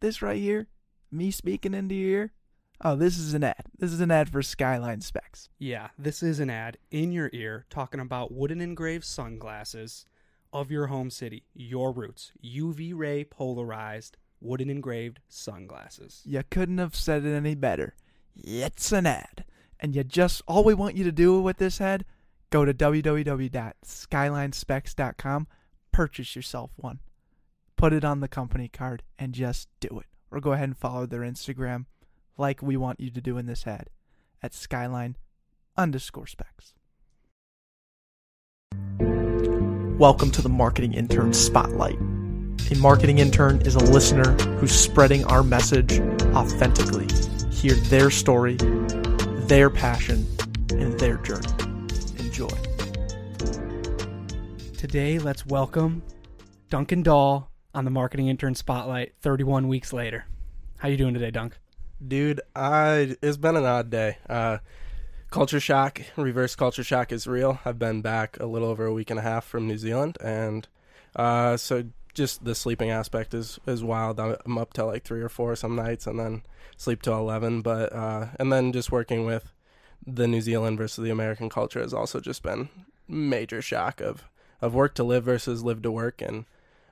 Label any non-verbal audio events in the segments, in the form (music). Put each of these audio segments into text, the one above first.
this right here, me speaking into your ear. Oh, this is an ad. This is an ad for Skyline Specs. Yeah, this is an ad in your ear talking about wooden engraved sunglasses of your home city, your roots, UV ray polarized wooden engraved sunglasses. You couldn't have said it any better. It's an ad. And you just, all we want you to do with this ad, go to www.skylinespecs.com, purchase yourself one, put it on the company card, and just do it. Or go ahead and follow their Instagram like we want you to do in this ad at skyline underscore specs. Welcome to the Marketing Intern Spotlight. A marketing intern is a listener who's spreading our message authentically. Hear their story, their passion, and their journey. Enjoy. Today, let's welcome Duncan Dahl on the Marketing Intern Spotlight 31 weeks later. How you doing today, Dunk? Dude, I it's been an odd day. Uh, culture shock, reverse culture shock is real. I've been back a little over a week and a half from New Zealand, and uh, so just the sleeping aspect is is wild. I'm up till like three or four some nights, and then sleep till eleven. But uh, and then just working with the New Zealand versus the American culture has also just been major shock of of work to live versus live to work, and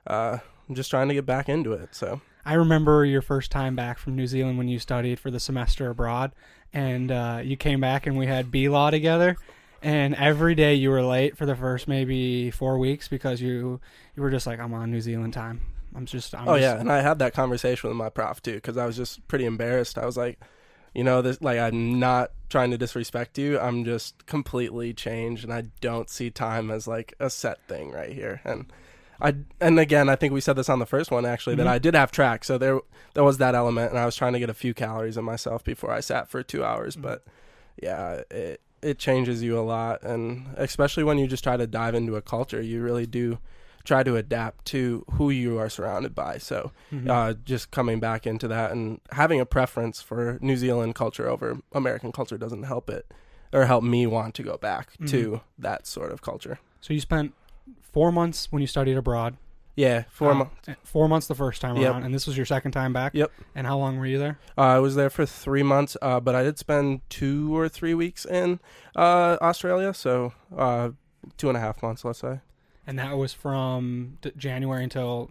uh, I'm just trying to get back into it. So I remember your first time back from New Zealand when you studied for the semester abroad, and uh, you came back and we had B Law together. And every day you were late for the first maybe four weeks because you you were just like I'm on New Zealand time. I'm just. I'm oh just, yeah, and I had that conversation with my prof too because I was just pretty embarrassed. I was like, you know, this like I'm not trying to disrespect you. I'm just completely changed, and I don't see time as like a set thing right here. And I and again, I think we said this on the first one actually Mm-hmm. that I did have track, so there there was that element, and I was trying to get a few calories in myself before I sat for two hours. Mm-hmm. But yeah, it it changes you a lot, and especially when you just try to dive into a culture, you really do try to adapt to who you are surrounded by. So Mhm. uh, just coming back into that and having a preference for New Zealand culture over American culture doesn't help it or help me want to go back to that sort of culture. so you spent four months when you studied abroad. Yeah, four Uh, months. Four months the first time Yep. around, and this was your second time back. Yep. And how long were you there? Uh, I was there for three months, uh, but I did spend two or three weeks in uh, Australia, so uh, two and a half months, let's say. And that was from d- January until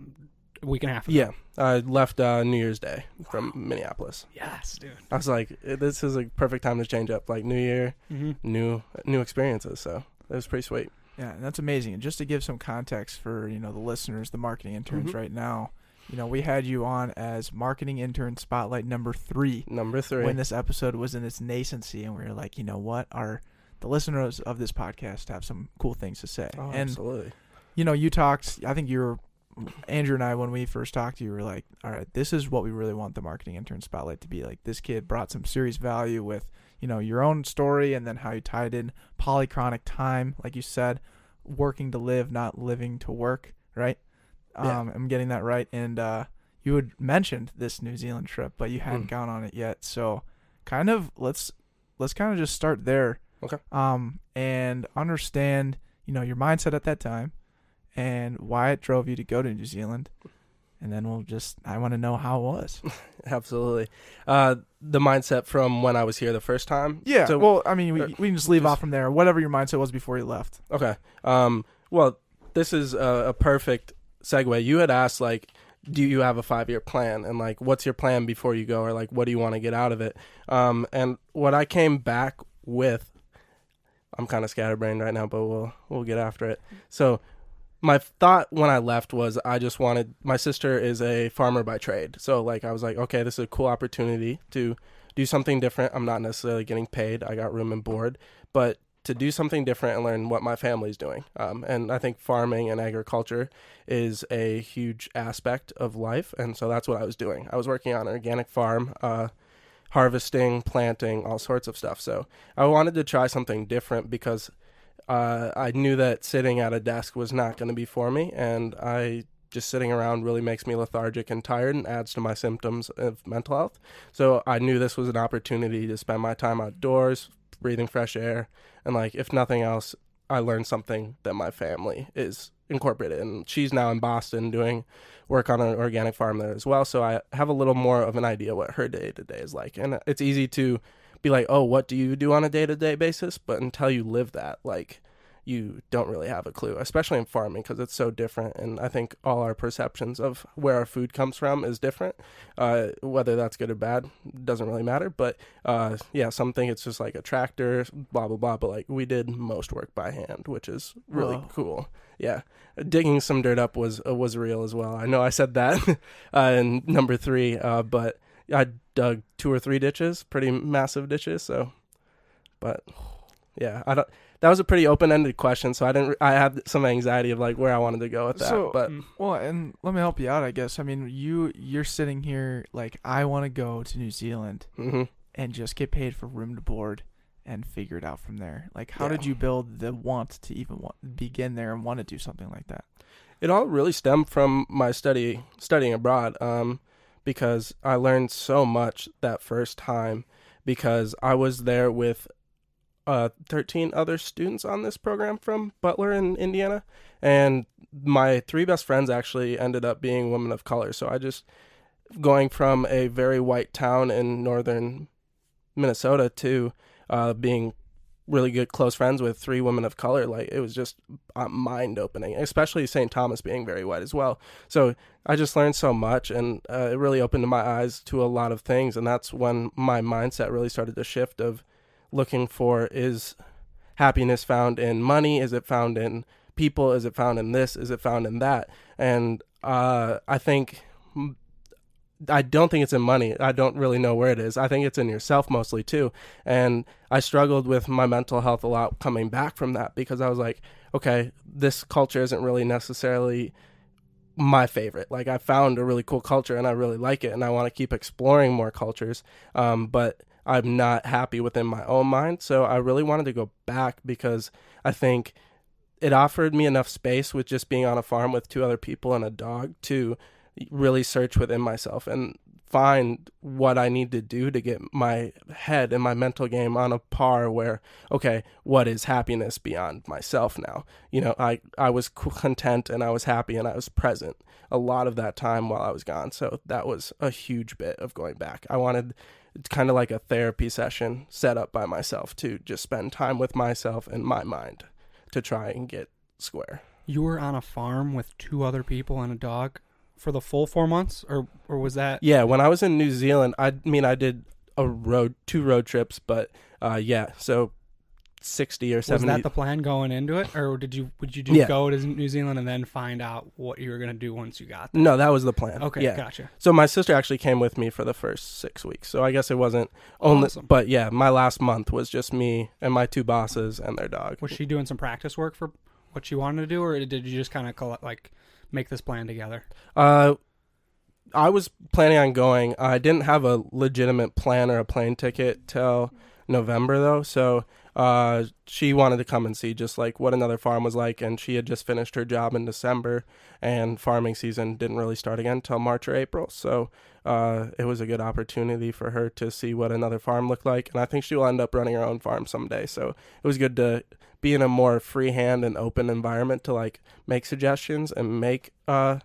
a week and a half. Ago. Yeah, I left uh, New Year's Day from Minneapolis. Yes, dude. I was like, eh, this is a perfect time to change up, like New Year, Mm-hmm. new new experiences. So it was pretty sweet. Yeah, and that's amazing. And just to give some context for you know the listeners, the marketing interns Mhm. right now, you know we had you on as marketing intern spotlight number three Number three. when this episode was in its nascency, and we were like, you know what, our the listeners of this podcast have some cool things to say. oh, and absolutely. you know, you talked. I think you were Andrew and I when we first talked. You were like, all right, this is what we really want the marketing intern spotlight to be like. This kid brought some serious value with you know your own story and then how you tied in polychronic time, like you said, working to live, not living to work. Right? Yeah. Um, I'm getting that right. And uh, you had mentioned this New Zealand trip, but you hadn't Mm. gone on it yet. So, kind of let's let's kind of just start there. Okay. Um, and understand you know your mindset at that time and why it drove you to go to New Zealand. And then we'll just I want to know how it was. (laughs) Absolutely. Uh, the mindset from when I was here the first time. Yeah. So, well, I mean, we, we can just leave just- off from there. Whatever your mindset was before you left. okay. Um, well, this is a, a perfect segue. You had asked, like, do you have a five year plan? And, like, what's your plan before you go? Or, like, what do you want to get out of it? Um, and what I came back with, I'm kind of scatterbrained right now, but we'll, we'll get after it. So, my thought when I left was I just wanted my sister is a farmer by trade. So like I was like, okay, this is a cool opportunity to do something different. I'm not necessarily getting paid. I got room and board, but to do something different and learn what my family's doing. Um, and I think farming and agriculture is a huge aspect of life, and so that's what I was doing. I was working on an organic farm, uh, harvesting, planting, all sorts of stuff. So I wanted to try something different because uh, I knew that sitting at a desk was not going to be for me, and I just sitting around really makes me lethargic and tired and adds to my symptoms of mental health. So I knew this was an opportunity to spend my time outdoors, breathing fresh air, and like if nothing else, I learned something that my family is incorporated. And she's now in Boston doing work on an organic farm there as well. So I have a little more of an idea what her day to day is like. And it's easy to be like, oh, what do you do on a day to day basis? But until you live that, like, you don't really have a clue, especially in farming because it's so different. And I think all our perceptions of where our food comes from is different. Uh, whether that's good or bad doesn't really matter. But uh, yeah, some think it's just like a tractor, blah blah blah. But like we did most work by hand, which is really Whoa. cool. Yeah, digging some dirt up was uh, was real as well. I know I said that (laughs) uh, in number three, uh, but I dug two or three ditches, pretty massive ditches. So, but yeah, I don't. That was a pretty open ended question, so I didn't. I had some anxiety of like where I wanted to go with that. So- but Mm. Well, and let me help you out, I guess. I mean, you you're sitting here like I want to go to New Zealand hmm and just get paid for room to board and figure it out from there. Like, how Yeah. did you build the want to even want, begin there and want to do something like that? it all really stemmed from my study studying abroad um, because I learned so much that first time because I was there with uh, 13 other students on this program from Butler in Indiana and my three best friends actually ended up being women of color. So I just going from a very white town in northern Minnesota to uh, being really good close friends with three women of color like it was just uh, mind opening especially st thomas being very white as well. So i just learned so much and uh, it really opened my eyes to a lot of things and that's when my mindset really started to shift of looking for is happiness found in money? Is it found in people? Is it found in this? Is it found in that? And uh, i think I don't think it's in money. I don't really know where it is. I think it's in yourself mostly too. And I struggled with my mental health a lot coming back from that because I was like, okay, this culture isn't really necessarily my favorite. Like I found a really cool culture and I really like it and I want to keep exploring more cultures. Um, but I'm not happy within my own mind. So I really wanted to go back because I think it offered me enough space with just being on a farm with two other people and a dog to really search within myself and find what I need to do to get my head and my mental game on a par where okay what is happiness beyond myself now? You know I I was content and I was happy and I was present a lot of that time while I was gone. So that was a huge bit of going back. I wanted it's kind of like a therapy session set up by myself to just spend time with myself and my mind to try and get square. You were on a farm with two other people and a dog for the full four months, or or was that? Yeah, when I was in New Zealand, I mean, I did a road, two road trips, but uh, yeah, so sixty or seventy. Was that the plan going into it, or did you would you do Yeah. go to New Zealand and then find out what you were gonna do once you got there? no, that was the plan. Okay, yeah. gotcha. So my sister actually came with me for the first six weeks. So I guess it wasn't only, Awesome. but yeah, my last month was just me and my two bosses and their dog. Was she doing some practice work for what she wanted to do, or did you just kind of collect like make this plan together? Uh, I was planning on going. I didn't have a legitimate plan or a plane ticket till November though, so uh, she wanted to come and see just like what another farm was like, and she had just finished her job in December, and farming season didn't really start again till March or April. So uh, it was a good opportunity for her to see what another farm looked like, and I think she will end up running her own farm someday. So it was good to be in a more freehand and open environment to like make suggestions and make uh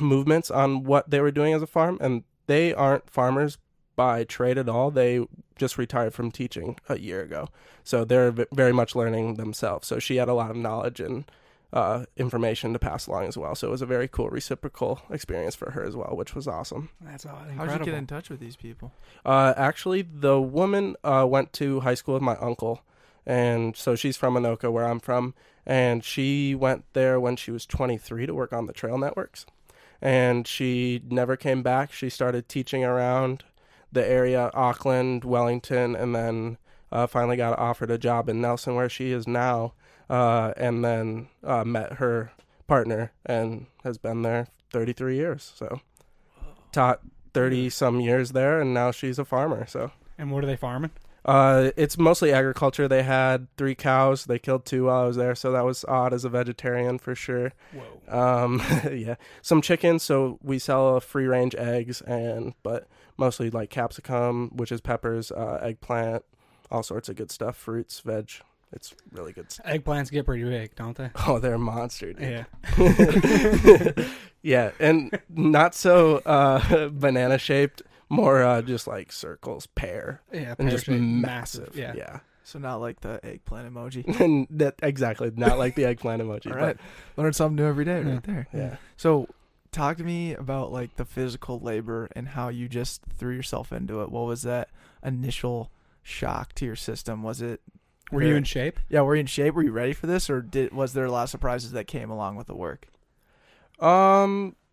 movements on what they were doing as a farm and they aren't farmers by trade at all. They just retired from teaching a year ago. So they're v- very much learning themselves. So she had a lot of knowledge and uh, information to pass along as well. So it was a very cool reciprocal experience for her as well which was awesome. That's How'd incredible. you get in touch with these people? uh, actually, the woman uh, went to high school with my uncle, and so she's from Anoka, where I'm from, and she went there when she was 23 to work on the trail networks, and she never came back. She started teaching around the area, Auckland, Wellington, and then uh, finally got offered a job in Nelson, where she is now, uh, and then uh, met her partner and has been there 33 years. So taught 30 some years there and now she's a farmer so And what are they farming? Uh it's mostly agriculture they had three cows they killed two while i was there so that was odd as a vegetarian for sure Whoa. um (laughs) yeah some chickens so we sell free range eggs and but mostly like capsicum which is peppers uh eggplant all sorts of good stuff fruits veg it's really good. s- Eggplants get pretty big, don't they? Oh, they're a monster, dude. Yeah. (laughs) yeah, and not so uh, (laughs) banana shaped, more uh, just like circles, pear, Yeah. and just pear-shaped, massive. Yeah. yeah. So not like the eggplant emoji. (laughs) and that exactly not like the eggplant emoji. All right, learn something new every day, Yeah. right there. Yeah. So, talk to me about like the physical labor and how you just threw yourself into it. What was that initial shock to your system? Was it? Were you in shape? Yeah, were you in shape? Were you ready for this, or did was there a lot of surprises that came along with the work? Um, it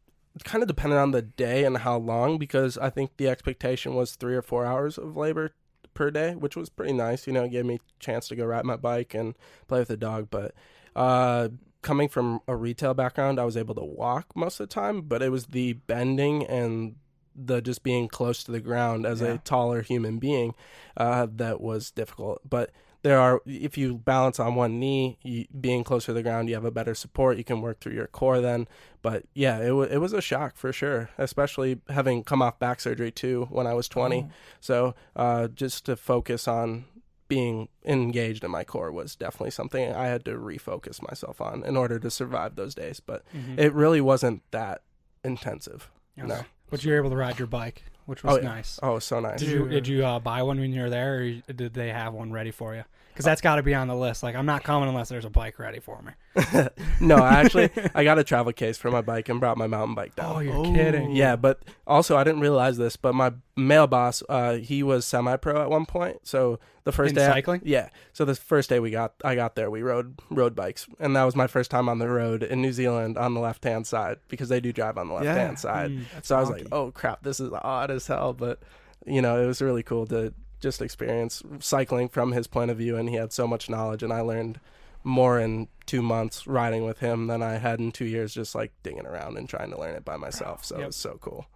kind of depended on the day and how long because I think the expectation was three or four hours of labor per day, which was pretty nice. You know, it gave me a chance to go ride my bike and play with the dog. But uh, coming from a retail background, I was able to walk most of the time, but it was the bending and the just being close to the ground as Yeah. a taller human being uh, that was difficult. But there are if you balance on one knee you, being closer to the ground you have a better support you can work through your core then. But yeah it, w- it was a shock for sure especially having come off back surgery too when i was 20 Oh, so uh, just to focus on being engaged in my core was definitely something i had to refocus myself on in order to survive those days. But Mhm. it really wasn't that intensive. Yes. no. But you're able to ride your bike, which was Oh, yeah. nice. oh so nice Did you did you uh, buy one when you were there, or did they have one ready for you? Because that's got to be on the list. Like I'm not coming unless there's a bike ready for me. (laughs) no actually (laughs) i got a travel case for my bike and brought my mountain bike down Oh, you're Oh. kidding. Yeah, but also I didn't realize this, but my male boss, uh, he was semi-pro at one point. So the first In day, I- cycling? yeah. So the first day we got, I got there, we rode road bikes, and that was my first time on the road in New Zealand on the left-hand side because they do drive on the left-hand side. Mm. that's So I was like, oh crap, this is odd as hell, but you know, it was really cool to just experience cycling from his point of view, and he had so much knowledge, and I learned more in two months riding with him than I had in two years just like digging around and trying to learn it by myself. So it was so cool.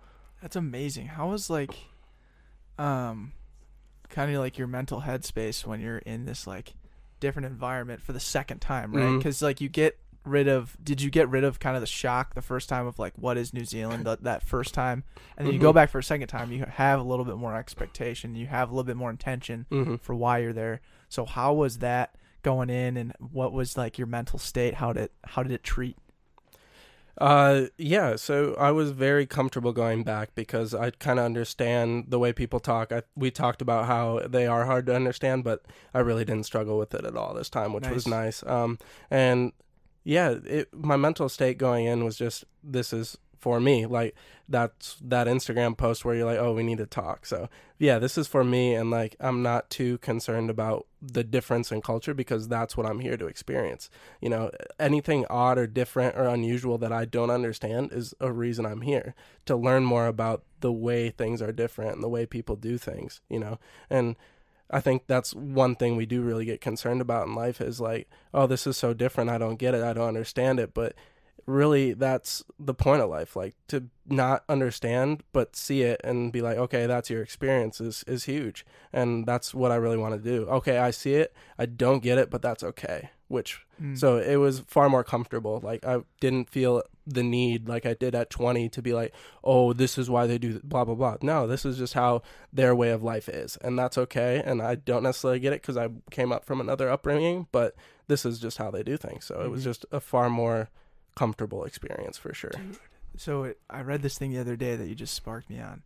That's amazing. How was like, um, kind of like your mental headspace when you're in this like different environment for the second time, right? Because like you get rid of. Did you get rid of kind of the shock the first time of like what is New Zealand that, that first time, and then you go Mhm. back for a second time, you have a little bit more expectation, you have a little bit more intention Mm-hmm. for why you're there. So how was that going in, and what was like your mental state? How did how did it treat? Uh, yeah. So I was very comfortable going back because I kind of understand the way people talk. I, we talked about how they are hard to understand, but I really didn't struggle with it at all this time, which was nice. Um, and yeah, it, my mental state going in was just this is for me. Like that's that Instagram post where you're like, oh, we need to talk. So yeah, this is for me, and like I'm not too concerned about the difference in culture because that's what I'm here to experience. You know, anything odd or different or unusual that I don't understand is a reason I'm here to learn more about the way things are different and the way people do things. You know, and I think that's one thing we do really get concerned about in life is like, oh, this is so different. I don't get it. I don't understand it. But really, that's the point of life. Like to not understand, but see it and be like, okay, that's your experience is, is huge. And that's what I really want to do. Okay, I see it. I don't get it, but that's okay. Which, Mm. so it was far more comfortable. Like I didn't feel the need like I did at 20 to be like, oh, this is why they do blah, blah, blah. No, this is just how their way of life is. And that's okay. And I don't necessarily get it because I came up from another upbringing, but this is just how they do things. So it was Mhm. just a far more comfortable experience for sure. So it, I read this thing the other day that you just sparked me on,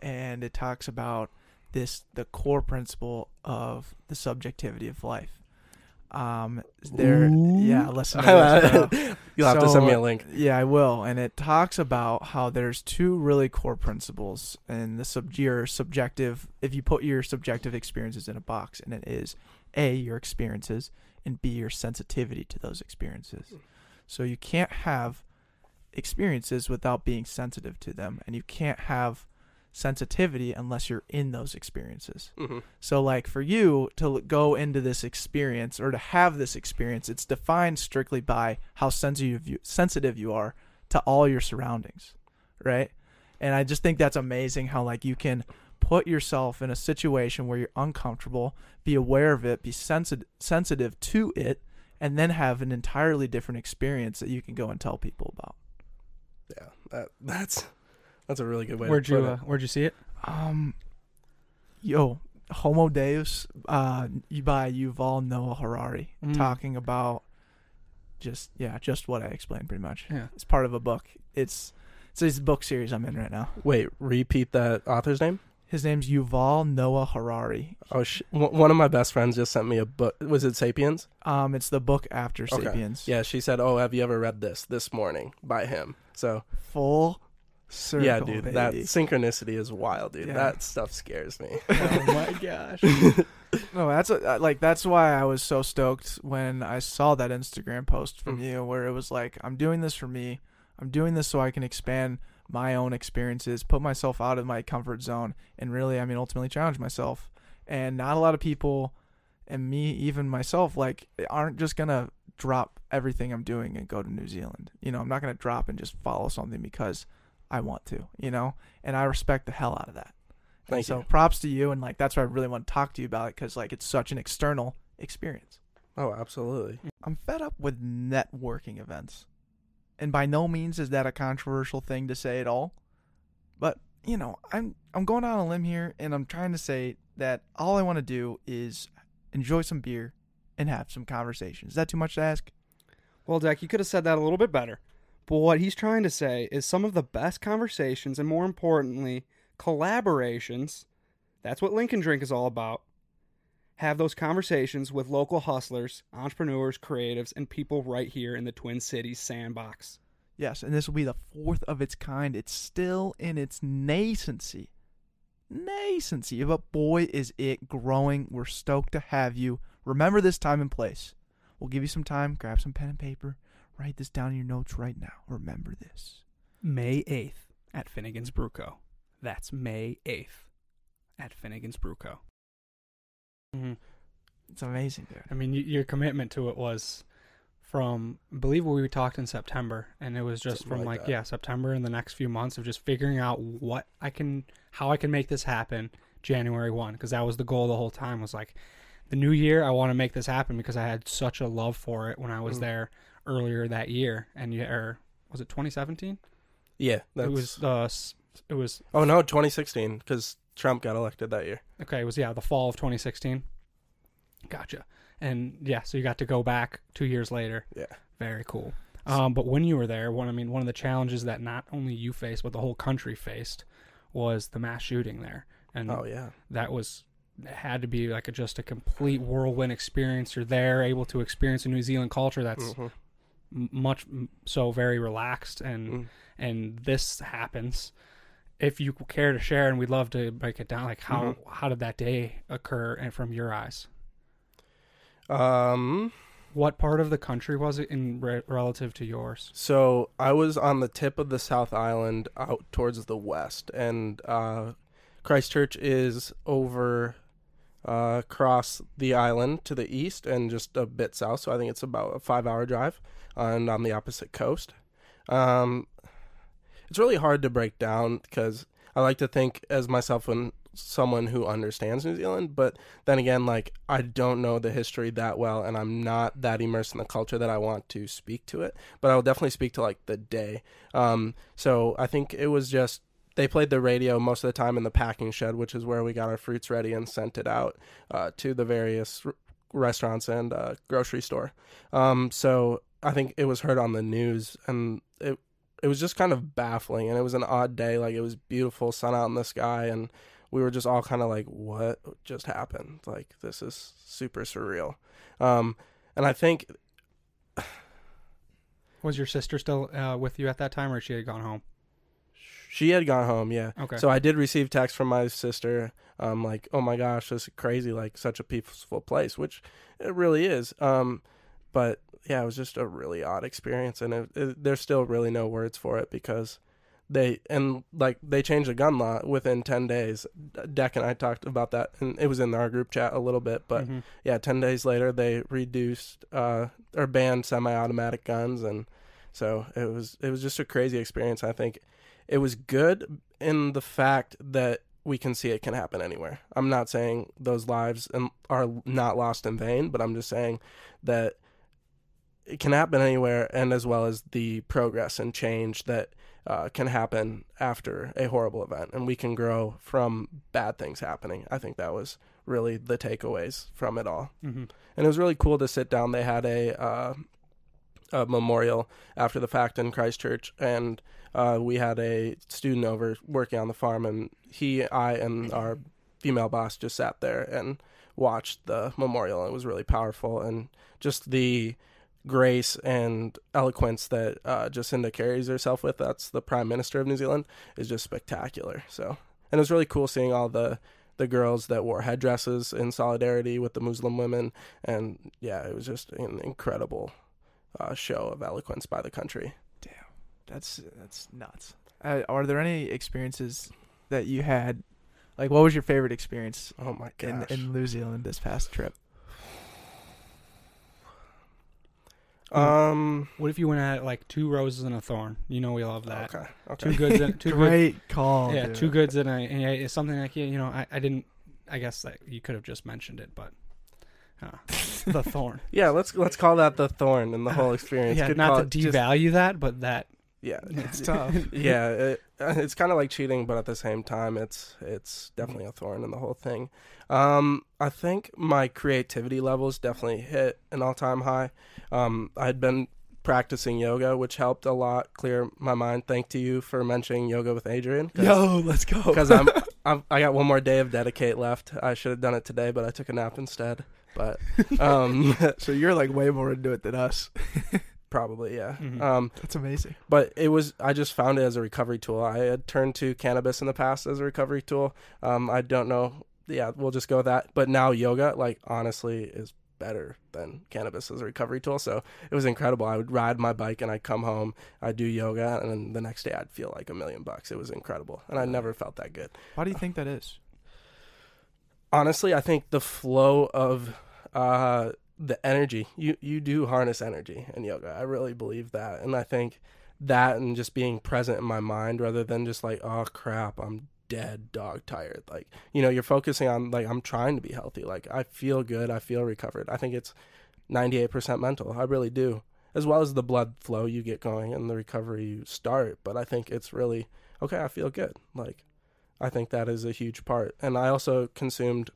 and it talks about this the core principle of the subjectivity of life. Um, there, yeah, listen. (laughs) To this. (laughs) You'll have to send me a link. Yeah, I will. And it talks about how there's two really core principles and the sub your subjective if you put your subjective experiences in a box and it is A your experiences and B your sensitivity to those experiences. So you can't have experiences without being sensitive to them and you can't have sensitivity unless you're in those experiences. hmm So, like for you to go into this experience or to have this experience, it's defined strictly by how sensitive you, sensitive you are to all your surroundings, right? And I just think that's amazing how like you can put yourself in a situation where you're uncomfortable, be aware of it, be sensitive sensitive to it, and then have an entirely different experience that you can go and tell people about. Yeah, that that's that's a really good way. Where'd to put you it. uh, Where'd you see it? Um, yo, Homo Deus uh, by Yuval Noah Harari, Mm. talking about just yeah, just what I explained pretty much. Yeah. It's part of a book. It's it's this book series I'm in right now. Wait, repeat that author's name. His name's Yuval Noah Harari. Oh, sh- w- one of my best friends just sent me a book. Was it *Sapiens*? Um, it's the book after Okay. Sapiens. Yeah, she said, "Oh, have you ever read this this morning by him?" So Full circle. yeah, dude, that synchronicity is wild, dude. Yeah. That stuff scares me. (laughs) oh my (laughs) gosh. (laughs) No, that's a, uh, like that's why I was so stoked when I saw that Instagram post from Mm. you where it was like I'm doing this for me. I'm doing this so I can expand my own experiences, put myself out of my comfort zone and really I mean ultimately challenge myself. And not a lot of people and me even myself like aren't just going to drop everything I'm doing and go to New Zealand. You know, I'm not going to drop and just follow something because I want to, you know? And I respect the hell out of that. And Thank so you. props to you and like that's why I really want to talk to you about it because like it's such an external experience. Oh, absolutely. I'm fed up with networking events, and by no means is that a controversial thing to say at all. But you know, I'm I'm going on a limb here, and I'm trying to say that all I want to do is enjoy some beer and have some conversations. Is that too much to ask? Well, Deck, you could have said that a little bit better. But what he's trying to say is some of the best conversations and more importantly, collaborations. That's what Link n Drink is all about. Have those conversations with local hustlers, entrepreneurs, creatives, and people right here in the Twin Cities sandbox. Yes, and this will be the fourth of its kind. It's still in its nascency. Nascency, but boy, is it growing. We're stoked to have you. Remember this time and place. We'll give you some time. Grab some pen and paper. Write this down in your notes right now. Remember this. May 8th at Finnegan's Brew Co. That's May 8th at Finnegan's Brew Co. hmm It's amazing, dude. I mean, y- your commitment to it was from, I believe we talked in September, and it was just Something from like like, yeah, September and the next few months of just figuring out what I can, how I can make this happen January 1, because that was the goal the whole time was like, the new year, I want to make this happen because I had such a love for it when I was Mhm. there earlier that year. And you, or was it 2017? Yeah, that's, It was, uh, it was, Oh no, 2016 because Trump got elected that year. okay, it was, yeah, the fall of 2016. Gotcha. And yeah, so you got to go back two years later. Yeah. Very cool. Um, but when you were there, one I mean, one of the challenges that not only you faced but the whole country faced was the mass shooting there, and Oh yeah. that was it had to be like a, just a complete whirlwind experience. You're there, able to experience a New Zealand culture that's Mhm. Much so very relaxed, and Mm. and this happens. If you care to share, and we'd love to break it down, like how Mhm. how did that day occur, and from your eyes, Um. what part of the country was it in re- relative to yours? So I was on the tip of the South Island, out towards the west, and uh, Christchurch is over uh, across the island to the east and just a bit south. So I think it's about a five-hour drive, and on the opposite coast. Um, it's really hard to break down because I like to think as myself when someone who understands New Zealand, but then again, like I don't know the history that well, and I'm not that immersed in the culture that I want to speak to it. But I will definitely speak to like the day. Um, so I think it was just they played the radio most of the time in the packing shed, which is where we got our fruits ready and sent it out uh, to the various r- restaurants and uh, grocery store. Um, so I think it was heard on the news, and it it was just kind of baffling, and it was an odd day. Like it was beautiful, sun out in the sky, and we were just all kind of like, "What just happened? Like this is super surreal." Um, and I think (sighs) Was your sister still uh, with you at that time, or she had gone home? she had gone home, yeah. Okay. So I did receive text from my sister, um, like, "Oh my gosh, this is crazy! Like such a peaceful place," which it really is. Um, but yeah, it was just a really odd experience, and it, it, there's still really no words for it because they and like they changed the gun law within ten days. Deck and I talked about that, and it was in our group chat a little bit. But Mhm. yeah, ten days later they reduced uh, or banned semi-automatic guns, and so it was it was just a crazy experience. I think it was good in the fact that we can see it can happen anywhere. I'm not saying those lives and are not lost in vain, but I'm just saying that it can happen anywhere, and as well as the progress and change that uh, can happen after a horrible event, and we can grow from bad things happening. I think that was really the takeaways from it all, Mm-hmm. and it was really cool to sit down. They had a, uh, a memorial after the fact in Christchurch, and uh, we had a student over working on the farm, and he, I, and our female boss just sat there and watched the memorial. It was really powerful, and just the grace and eloquence that uh, Jacinda carries herself with. That's the Prime Minister of New Zealand is just spectacular. So, and it was really cool seeing all the the girls that wore headdresses in solidarity with the Muslim women, and yeah, it was just an incredible uh, show of eloquence by the country. Damn, that's that's nuts. Uh, are there any experiences that you had? Like, what was your favorite experience Oh my in gosh! in New Zealand this past trip? Um. What if you went at like two roses and a thorn? You know we love that. Okay. Okay. Two goods and (laughs) two good, Great call. yeah, dude. two goods and a and yeah, it's something like you know I, I didn't I guess that you could have just mentioned it, but uh, (laughs) the thorn. Yeah. Let's let's call that the thorn in the whole (laughs) experience. Yeah, Good Not to it. Just- devalue that, but that yeah. It's tough. yeah, it, (laughs) it's kind of like cheating, but at the same time, it's it's definitely a thorn in the whole thing. Um, I think my creativity levels definitely hit an all time high. Um, I'd been practicing yoga, which helped a lot clear my mind. Thank to you for mentioning yoga with Adriene. Yo, let's go. because I'm, (laughs) I'm I got one more day of dedicate left. I should have done it today, but I took a nap instead. But (laughs) um, so you're like way more into it than us. Probably yeah. Mhm. Um, That's amazing. but it was I just found it as a recovery tool. I had turned to cannabis in the past as a recovery tool. Um, I don't know. Yeah, we'll just go with that. But now yoga, like honestly, is better than cannabis as a recovery tool. So it was incredible. I would ride my bike and I'd come home, I'd do yoga, and then the next day I'd feel like a million bucks. It was incredible, and I never felt that good. Why do you think that is? Honestly, I think the flow of uh, the energy. You you do harness energy in yoga. I really believe that, and I think that and just being present in my mind rather than just like oh crap I'm dead dog tired. Like you know you're focusing on like I'm trying to be healthy. Like I feel good. I feel recovered. I think it's 98% mental. I really do. As well as the blood flow you get going and the recovery you start. But I think it's really okay I feel good. Like I think that is a huge part. And I also consumed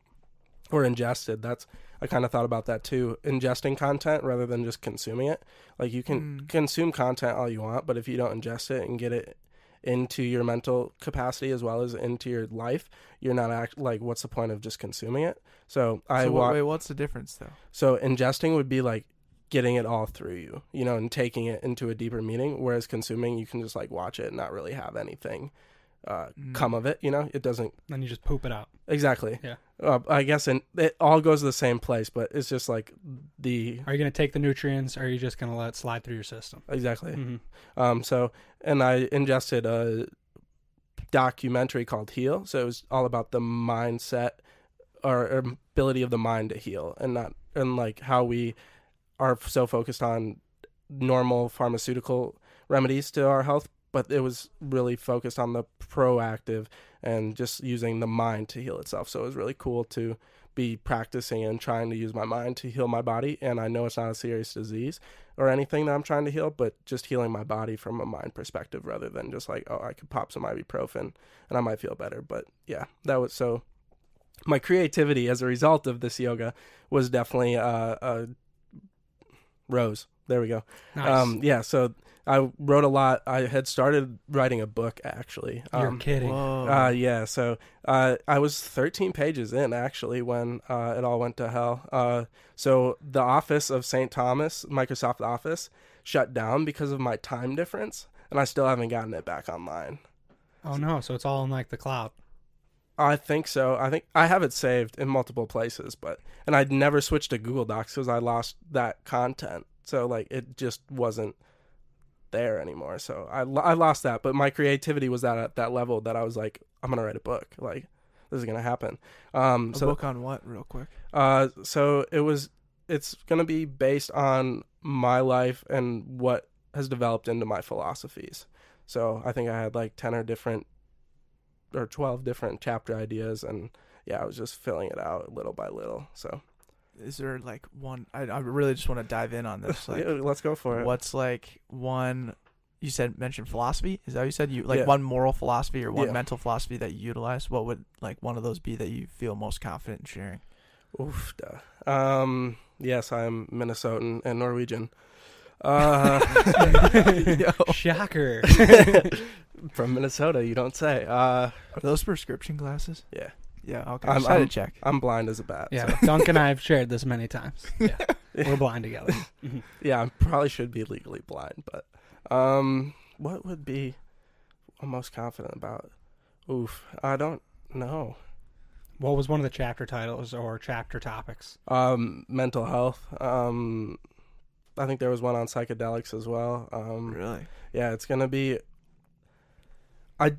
or ingested. That's I kind of thought about that too ingesting content rather than just consuming it like you can Mm. consume content all you want but if you don't ingest it and get it into your mental capacity as well as into your life you're not act like what's the point of just consuming it so i so, wa- wait, what's the difference though? so ingesting would be like getting it all through you you know and taking it into a deeper meaning whereas consuming you can just like watch it and not really have anything uh, Mm. come of it you know it doesn't then you just poop it out. exactly Yeah. uh, i guess and it all goes to the same place but it's just like the Are you going to take the nutrients or are you just going to let it slide through your system? exactly hmm Um, so, and I ingested a documentary called Heal. So it was all about the mindset or, or ability of the mind to heal, and not and like how we are so focused on normal pharmaceutical remedies to our health, but it was really focused on the proactive and just using the mind to heal itself. So it was really cool to be practicing and trying to use my mind to heal my body. And I know it's not a serious disease or anything that I'm trying to heal, but just healing my body from a mind perspective rather than just like, oh, I could pop some ibuprofen and I might feel better. But yeah, that was so. My creativity as a result of this yoga was definitely uh, a rose. There we go. Nice. Um, yeah, so I wrote a lot. I had started writing a book actually. You're Um, kidding. Uh, yeah, so uh, I was 13 pages in actually when uh, it all went to hell. Uh, so the office of St. Thomas, Microsoft Office, shut down because of my time difference, and I still haven't gotten it back online. oh no, so it's all in like the cloud. I think so. I think I have it saved in multiple places, but and I'd never switched to Google Docs because I lost that content. So like it just wasn't there anymore. So I I lost that, but my creativity was at at that level that I was like, I'm gonna write a book. Like this is gonna happen. Um, a so book on what, real quick? uh, so it was. It's gonna be based on my life and what has developed into my philosophies. So I think I had like ten or different, or twelve different chapter ideas, and yeah, I was just filling it out little by little. So Is there like one? I, I really just want to dive in on (laughs) this. Like, yeah, let's go for it. what's like one you said mentioned philosophy. Is that what you said? You like Yeah. one moral philosophy or one Yeah. mental philosophy that you utilize? What would like one of those be that you feel most confident in sharing? Oof. duh. Um. Yes, I'm Minnesotan and Norwegian. Uh, (laughs) (laughs) Shocker. from Minnesota, you don't say. Uh, Are those prescription glasses? Yeah. Yeah. Okay. I'm- just had I'm- check. I'm blind as a bat. Yeah, so- Dunk and I have shared this many times. (laughs) Yeah, we're blind together. Mhm. (laughs) yeah, I probably should be legally blind, but um, what would be I'm most confident about? Oof, I don't know. What was one of the chapter titles or chapter topics? Um, mental health. Um, I think there was one on psychedelics as well. Um, Really? yeah, it's gonna be. I,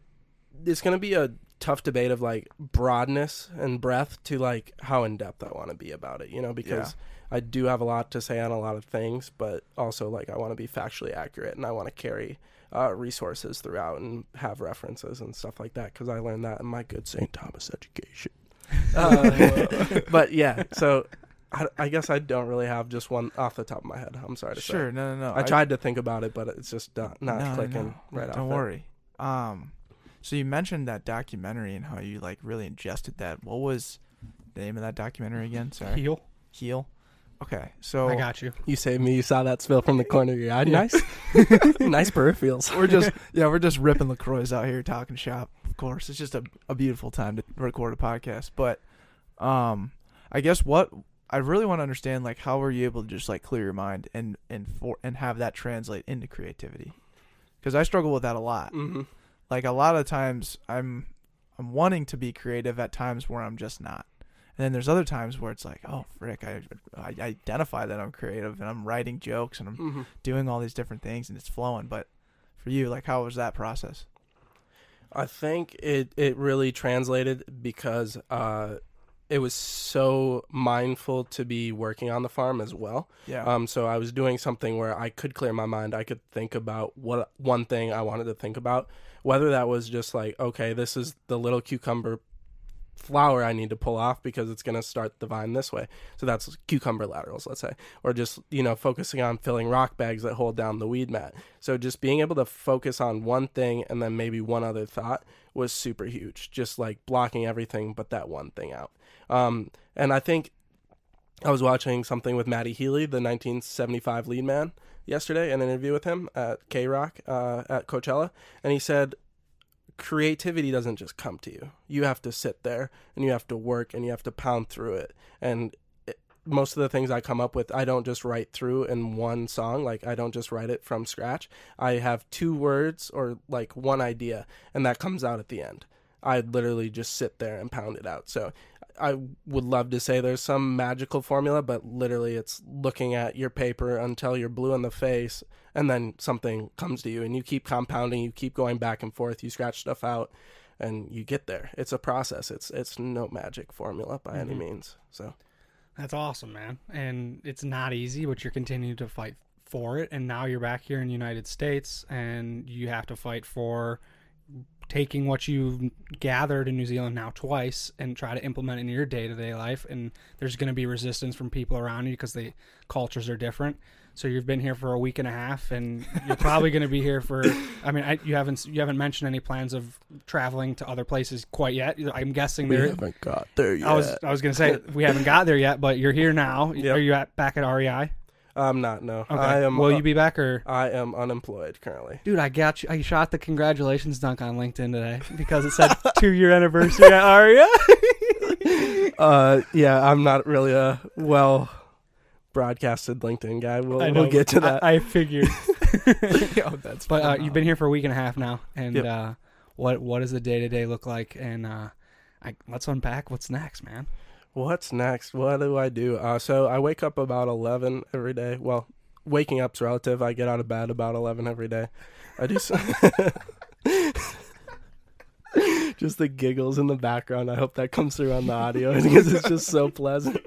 it's gonna be a tough debate of like broadness and breadth to like how in depth I want to be about it. You know, because I do have a lot to say on a lot of things, but also like I want to be factually accurate and I want to carry uh, resources throughout and have references and stuff like that because I learned that in my good St. Thomas education. (laughs) Uh, but yeah, so I, I guess I don't really have just one off the top of my head. I'm sorry to say. Sure. No. No. No. I tried to think about it, but it's just not, not No, no, clicking no. right off. Don't worry. Um, so you mentioned that documentary and how you like really ingested that. What was the name of that documentary again? Sorry. Heal. Heal. Okay. So I got you. You saved me. You saw that spill from the corner of your eye. Nice, (laughs) nice peripherals. we're just (laughs) yeah we're just ripping Lacroix out here talking shop. Of course, it's just a, a beautiful time to record a podcast. But um, I guess what I really want to understand like how were you able to just like clear your mind and and for and have that translate into creativity? Because I struggle with that a lot. hmm Like a lot of times I'm I'm wanting to be creative at times where I'm just not. And then there's other times where it's like, oh, frick, I, I identify that I'm creative and I'm writing jokes and I'm hmm doing all these different things and it's flowing. But for you, like, how was that process? I think it it really translated because uh, it was so mindful to be working on the farm as well. Yeah. Um, so I was doing something where I could clear my mind. I could think about what one thing I wanted to think about, whether that was just like, okay, this is the little cucumber flower I need to pull off because it's going to start the vine this way. So that's cucumber laterals, let's say, or just, you know, focusing on filling rock bags that hold down the weed mat. So just being able to focus on one thing and then maybe one other thought was super huge. Just like blocking everything but that one thing out. Um, and I think I was watching something with Matty Healy, the 1975 lead man, yesterday, an interview with him at KROQ uh, at Coachella, and he said, creativity doesn't just come to you. You have to sit there and you have to work and you have to pound through it. And it, most of the things I come up with, I don't just write through in one song. Like, I don't just write it from scratch. I have two words or like one idea, and that comes out at the end. I literally just sit there and pound it out. So I would love to say there's some magical formula, but literally it's looking at your paper until you're blue in the face and then something comes to you and you keep compounding, you keep going back and forth, you scratch stuff out and you get there. It's a process. It's it's no magic formula by any Mhm. means. So That's awesome, man. And it's not easy, but you're continuing to fight for it. And now you're back here in the United States, and you have to fight for taking what you've gathered in New Zealand now twice and try to implement it in your day to day life. And there's going to be resistance from people around you because the cultures are different. So you've been here for a week and a half, and you're probably going to be here for. I mean, I, you haven't you haven't mentioned any plans of traveling to other places quite yet. I'm guessing we there. haven't got there yet. I was I was gonna say we haven't got there yet, but you're here now. Yep. Are you at, back at REI? I'm not. No, Okay. I am. Will uh, you be back or? I am unemployed currently. Dude, I got you. I shot the congratulations dunk on LinkedIn today because it said (laughs) two year anniversary at REI. (laughs) Uh, yeah, I'm not really a well broadcasted LinkedIn guy. We'll, know, we'll get to that. I, I figured. (laughs) oh, that's But uh, you've been here for a week and a half now, and Yep. uh, what what does the day to day look like? And uh, I, let's unpack what's next, man. What's next? What do I do? Uh, so I wake up about 11 every day. Well, waking up's relative. I get out of bed about 11 every day. I do some (laughs) just the giggles in the background. I hope that comes through on the audio (laughs) because it's just so pleasant.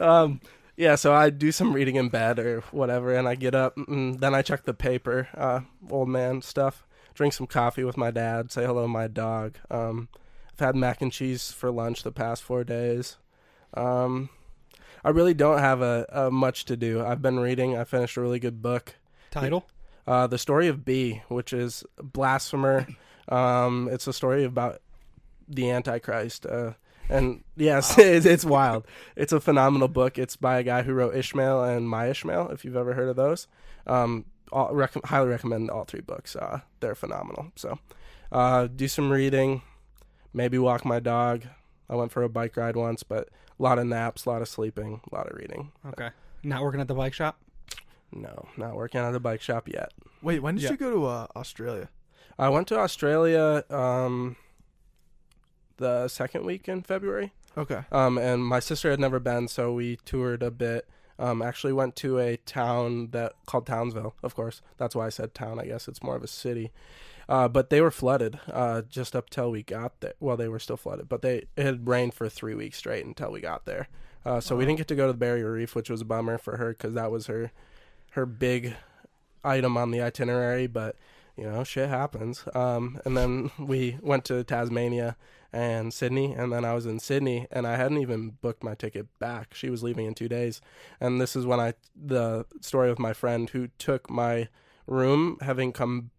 Um, yeah, so I do some reading in bed or whatever, and I get up. And then I check the paper, uh, old man stuff. Drink some coffee with my dad. Say hello to my dog. Um, I've had mac and cheese for lunch the past four days. Um, I really don't have a, a much to do. I've been reading. I finished a really good book. Title? Uh, the story of B, which is blasphemer. Um, it's a story about the Antichrist. Uh, and yes, (laughs) it's, it's wild. It's a phenomenal book. It's by a guy who wrote Ishmael and My Ishmael. If you've ever heard of those, um, all, rec- highly recommend all three books. Uh, they're phenomenal. So, uh, do some reading, maybe walk my dog. I went for a bike ride once, but a lot of naps, a lot of sleeping, a lot of reading. Okay. Not working at the bike shop. No, not working at the bike shop yet. Wait, when did Yeah. you go to uh, Australia? I went to Australia um, the second week in February. Okay. Um, and my sister had never been, so we toured a bit. Um, actually went to a town that called Townsville, of course. That's why I said town. I guess it's more of a city. Uh, but they were flooded uh, just up till we got there. Well, they were still flooded, but they it had rained for three weeks straight until we got there. Uh, so we didn't get to go to the Barrier Reef, which was a bummer for her because that was her her big item on the itinerary. But you know, shit happens. Um, and then we went to Tasmania and Sydney, and then I was in Sydney, and I hadn't even booked my ticket back. She was leaving in two days, and this is when I the story of my friend who took my room, having come.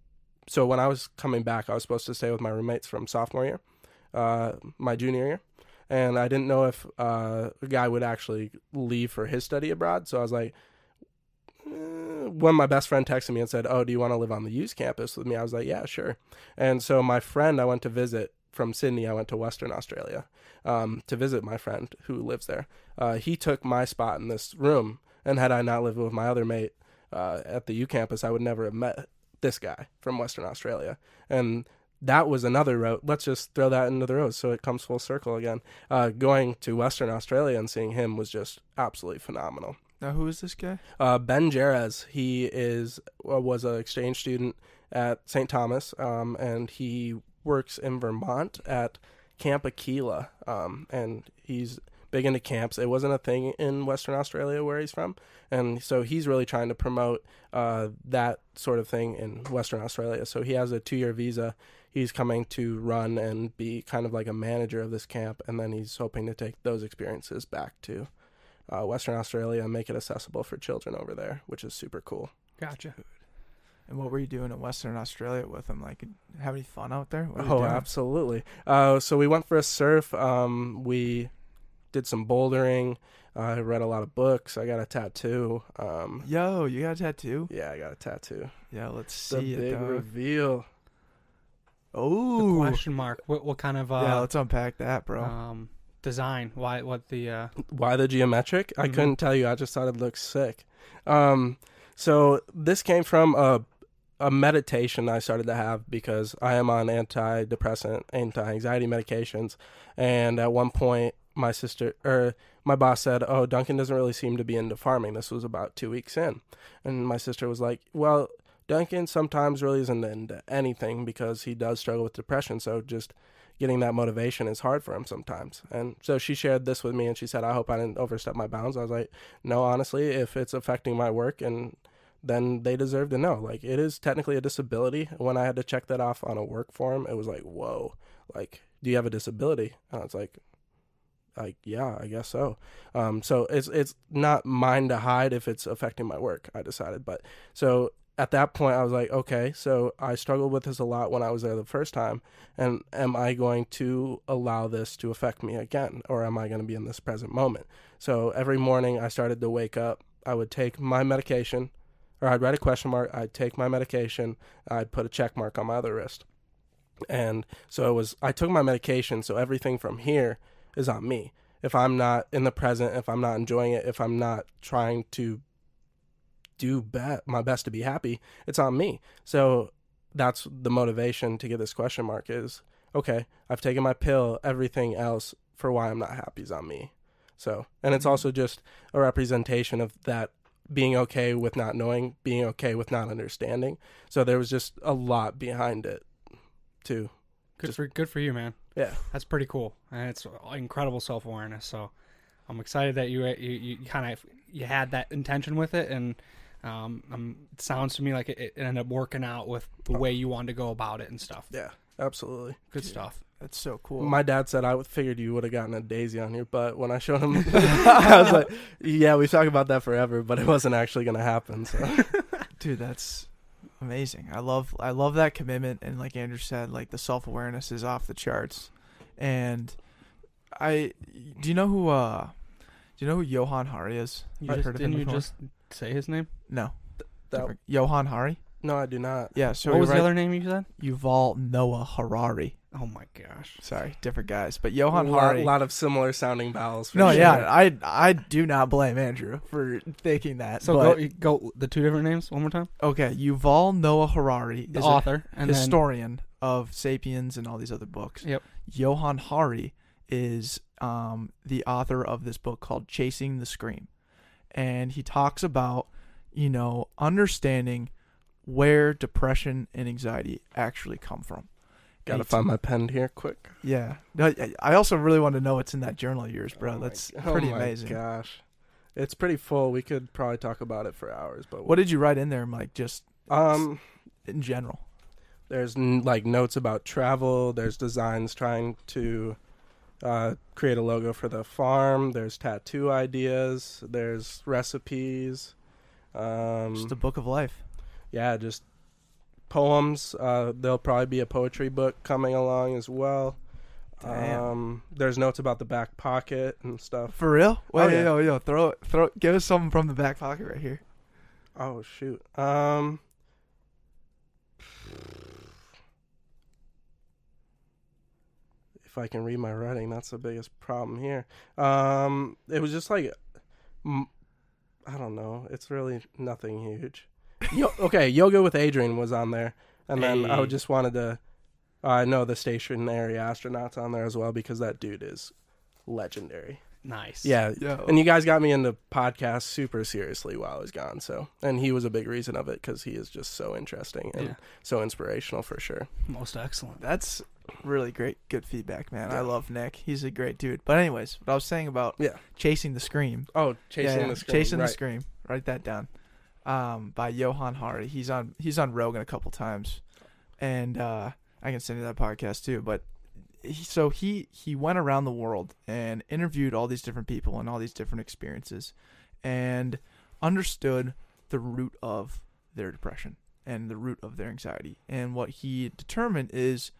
So when I was coming back, I was supposed to stay with my roommates from sophomore year, uh, my junior year, and I didn't know if uh, a guy would actually leave for his study abroad. So I was like, eh, when my best friend texted me and said, "Oh, do you want to live on the youth campus with me?" I was like, "Yeah, sure." And so my friend I went to visit from Sydney, I went to Western Australia um, to visit my friend who lives there. Uh, he took my spot in this room, and had I not lived with my other mate uh, at the U campus, I would never have met this guy from Western Australia. And that was another route. Let's just throw that into the road so it comes full circle again. Uh, going to Western Australia and seeing him was just absolutely phenomenal. Now, who is this guy? Uh, ben Jerez, he is uh, was an exchange student at St. Thomas, um, and he works in Vermont at Camp Aquila, um, and he's big into camps. It wasn't a thing in Western Australia where he's from, and so he's really trying to promote uh, that sort of thing in Western Australia. So he has a two-year visa. He's coming to run and be kind of like a manager of this camp, and then he's hoping to take those experiences back to uh, Western Australia and make it accessible for children over there, which is super cool. Gotcha. And what were you doing in Western Australia with him? Like, have any fun out there? What were you Oh, doing? absolutely. Uh, so we went for a surf. Um, we did some bouldering. I read a lot of books. I got a tattoo. Um, Yo, you got a tattoo? yeah, I got a tattoo. Yeah, let's The see it. big dog. reveal. Oh, question mark. What what kind of uh, yeah. Let's unpack that, bro. um design? Why what the uh Why the geometric? I Mhm. couldn't tell you. I just thought it looked sick. Um, so this came from a a meditation I started to have because I am on antidepressant, anti-anxiety medications, and at one point my sister or my boss said, "Oh, Duncan doesn't really seem to be into farming." This was about two weeks in, and my sister was like, "Well." Duncan sometimes really isn't into anything because he does struggle with depression. So just getting that motivation is hard for him sometimes. And so she shared this with me and she said, I hope I didn't overstep my bounds. I was like, no, honestly, if it's affecting my work and then they deserve to know. Like it is technically a disability. When I had to check that off on a work form, it was like, whoa, like, do you have a disability? And I was like, like, yeah, I guess so. Um, so it's it's not mine to hide if it's affecting my work. I decided, but so at that point, I was like, okay, so I struggled with this a lot when I was there the first time, and am I going to allow this to affect me again, or am I going to be in this present moment? So every morning, I started to wake up. I would take my medication, or I'd write a question mark. I'd take my medication. I'd put a check mark on my other wrist, and so it was. I took my medication, so everything from here is on me. If I'm not in the present, if I'm not enjoying it, if I'm not trying to do be- my best to be happy, it's on me. So that's the motivation to get this question mark is okay, I've taken my pill, everything else for why I'm not happy is on me. So, and it's mm-hmm. also just a representation of that being okay with not knowing, being okay with not understanding. So there was just a lot behind it too. good Just- for good for you, man. Yeah. That's pretty cool. And it's incredible self awareness. So I'm excited that you you, you kind of you had that intention with it and um, um, it sounds to me like it, it ended up working out with the way you wanted to go about it and stuff. Yeah, absolutely. Good Yeah. stuff. That's so cool. My dad said I figured you would have gotten a daisy on your butt when I showed him. (laughs) (laughs) I was like, "Yeah, we've talked about that forever, but it wasn't actually going to happen." So (laughs) Dude, that's amazing. I love I love that commitment and like Andrew said, like the self awareness is off the charts. And I do you know who uh do you know who Johann Hari is? You I've just, heard of him didn't you before. just say his name? No. That- Johann Hari? no, I do not. Yeah, so what he was the other name you said? Yuval Noah Harari. Oh my gosh. Sorry, different guys. But Johann a lot, Hari lot of similar sounding vowels. For No, sure. yeah, I I do not blame Andrew for thinking that. So but, go go the two different names one more time. okay, Yuval Noah Harari The is author a and then historian of *Sapiens* and all these other books. Yep. Johann Hari is um, the author of this book called *Chasing the Scream*, and he talks about you know understanding where depression and anxiety actually come from. Gotta find my pen here quick. Yeah. No, I- also really want to know what's in that journal of yours, bro. Oh That's g- pretty oh my amazing. Gosh, it's pretty full. We could probably talk about it for hours. But What did you write in there, Mike? Just um, in general. there's n- like notes about travel. There's designs trying to uh, create a logo for the farm. There's tattoo ideas. There's recipes. Um, Just a book of life. yeah, just poems. Uh, there'll probably be a poetry book coming along as well. Damn. Um, there's notes about the back pocket and stuff. For real? Oh, Wait, yeah. yo, yo, throw, it, throw, give us something from the back pocket right here. Oh shoot. Um. If I can read my writing, that's the biggest problem here. Um, it was just like, I don't know. It's really nothing huge. Yo- okay, yoga with Adriene was on there, and then I just wanted to. I know the stationary astronauts on there as well because that dude is legendary. nice. Yeah, Yo. and you guys got me into podcasts super seriously while I was gone. So, and he was a big reason of it because he is just so interesting and Yeah. so inspirational for sure. Most excellent. That's really great, good feedback, man. Yeah. I love Nick. He's a great dude. But anyways, what I was saying about Yeah. chasing the scream. Oh, chasing Yeah, yeah, the screen. Chasing right. the scream. Write that down. Um, by Johann Hari. He's on he's on Rogan a couple times, and uh, I can send you that podcast too. But he, so he he went around the world and interviewed all these different people and all these different experiences, and understood the root of their depression and the root of their anxiety. And what he determined is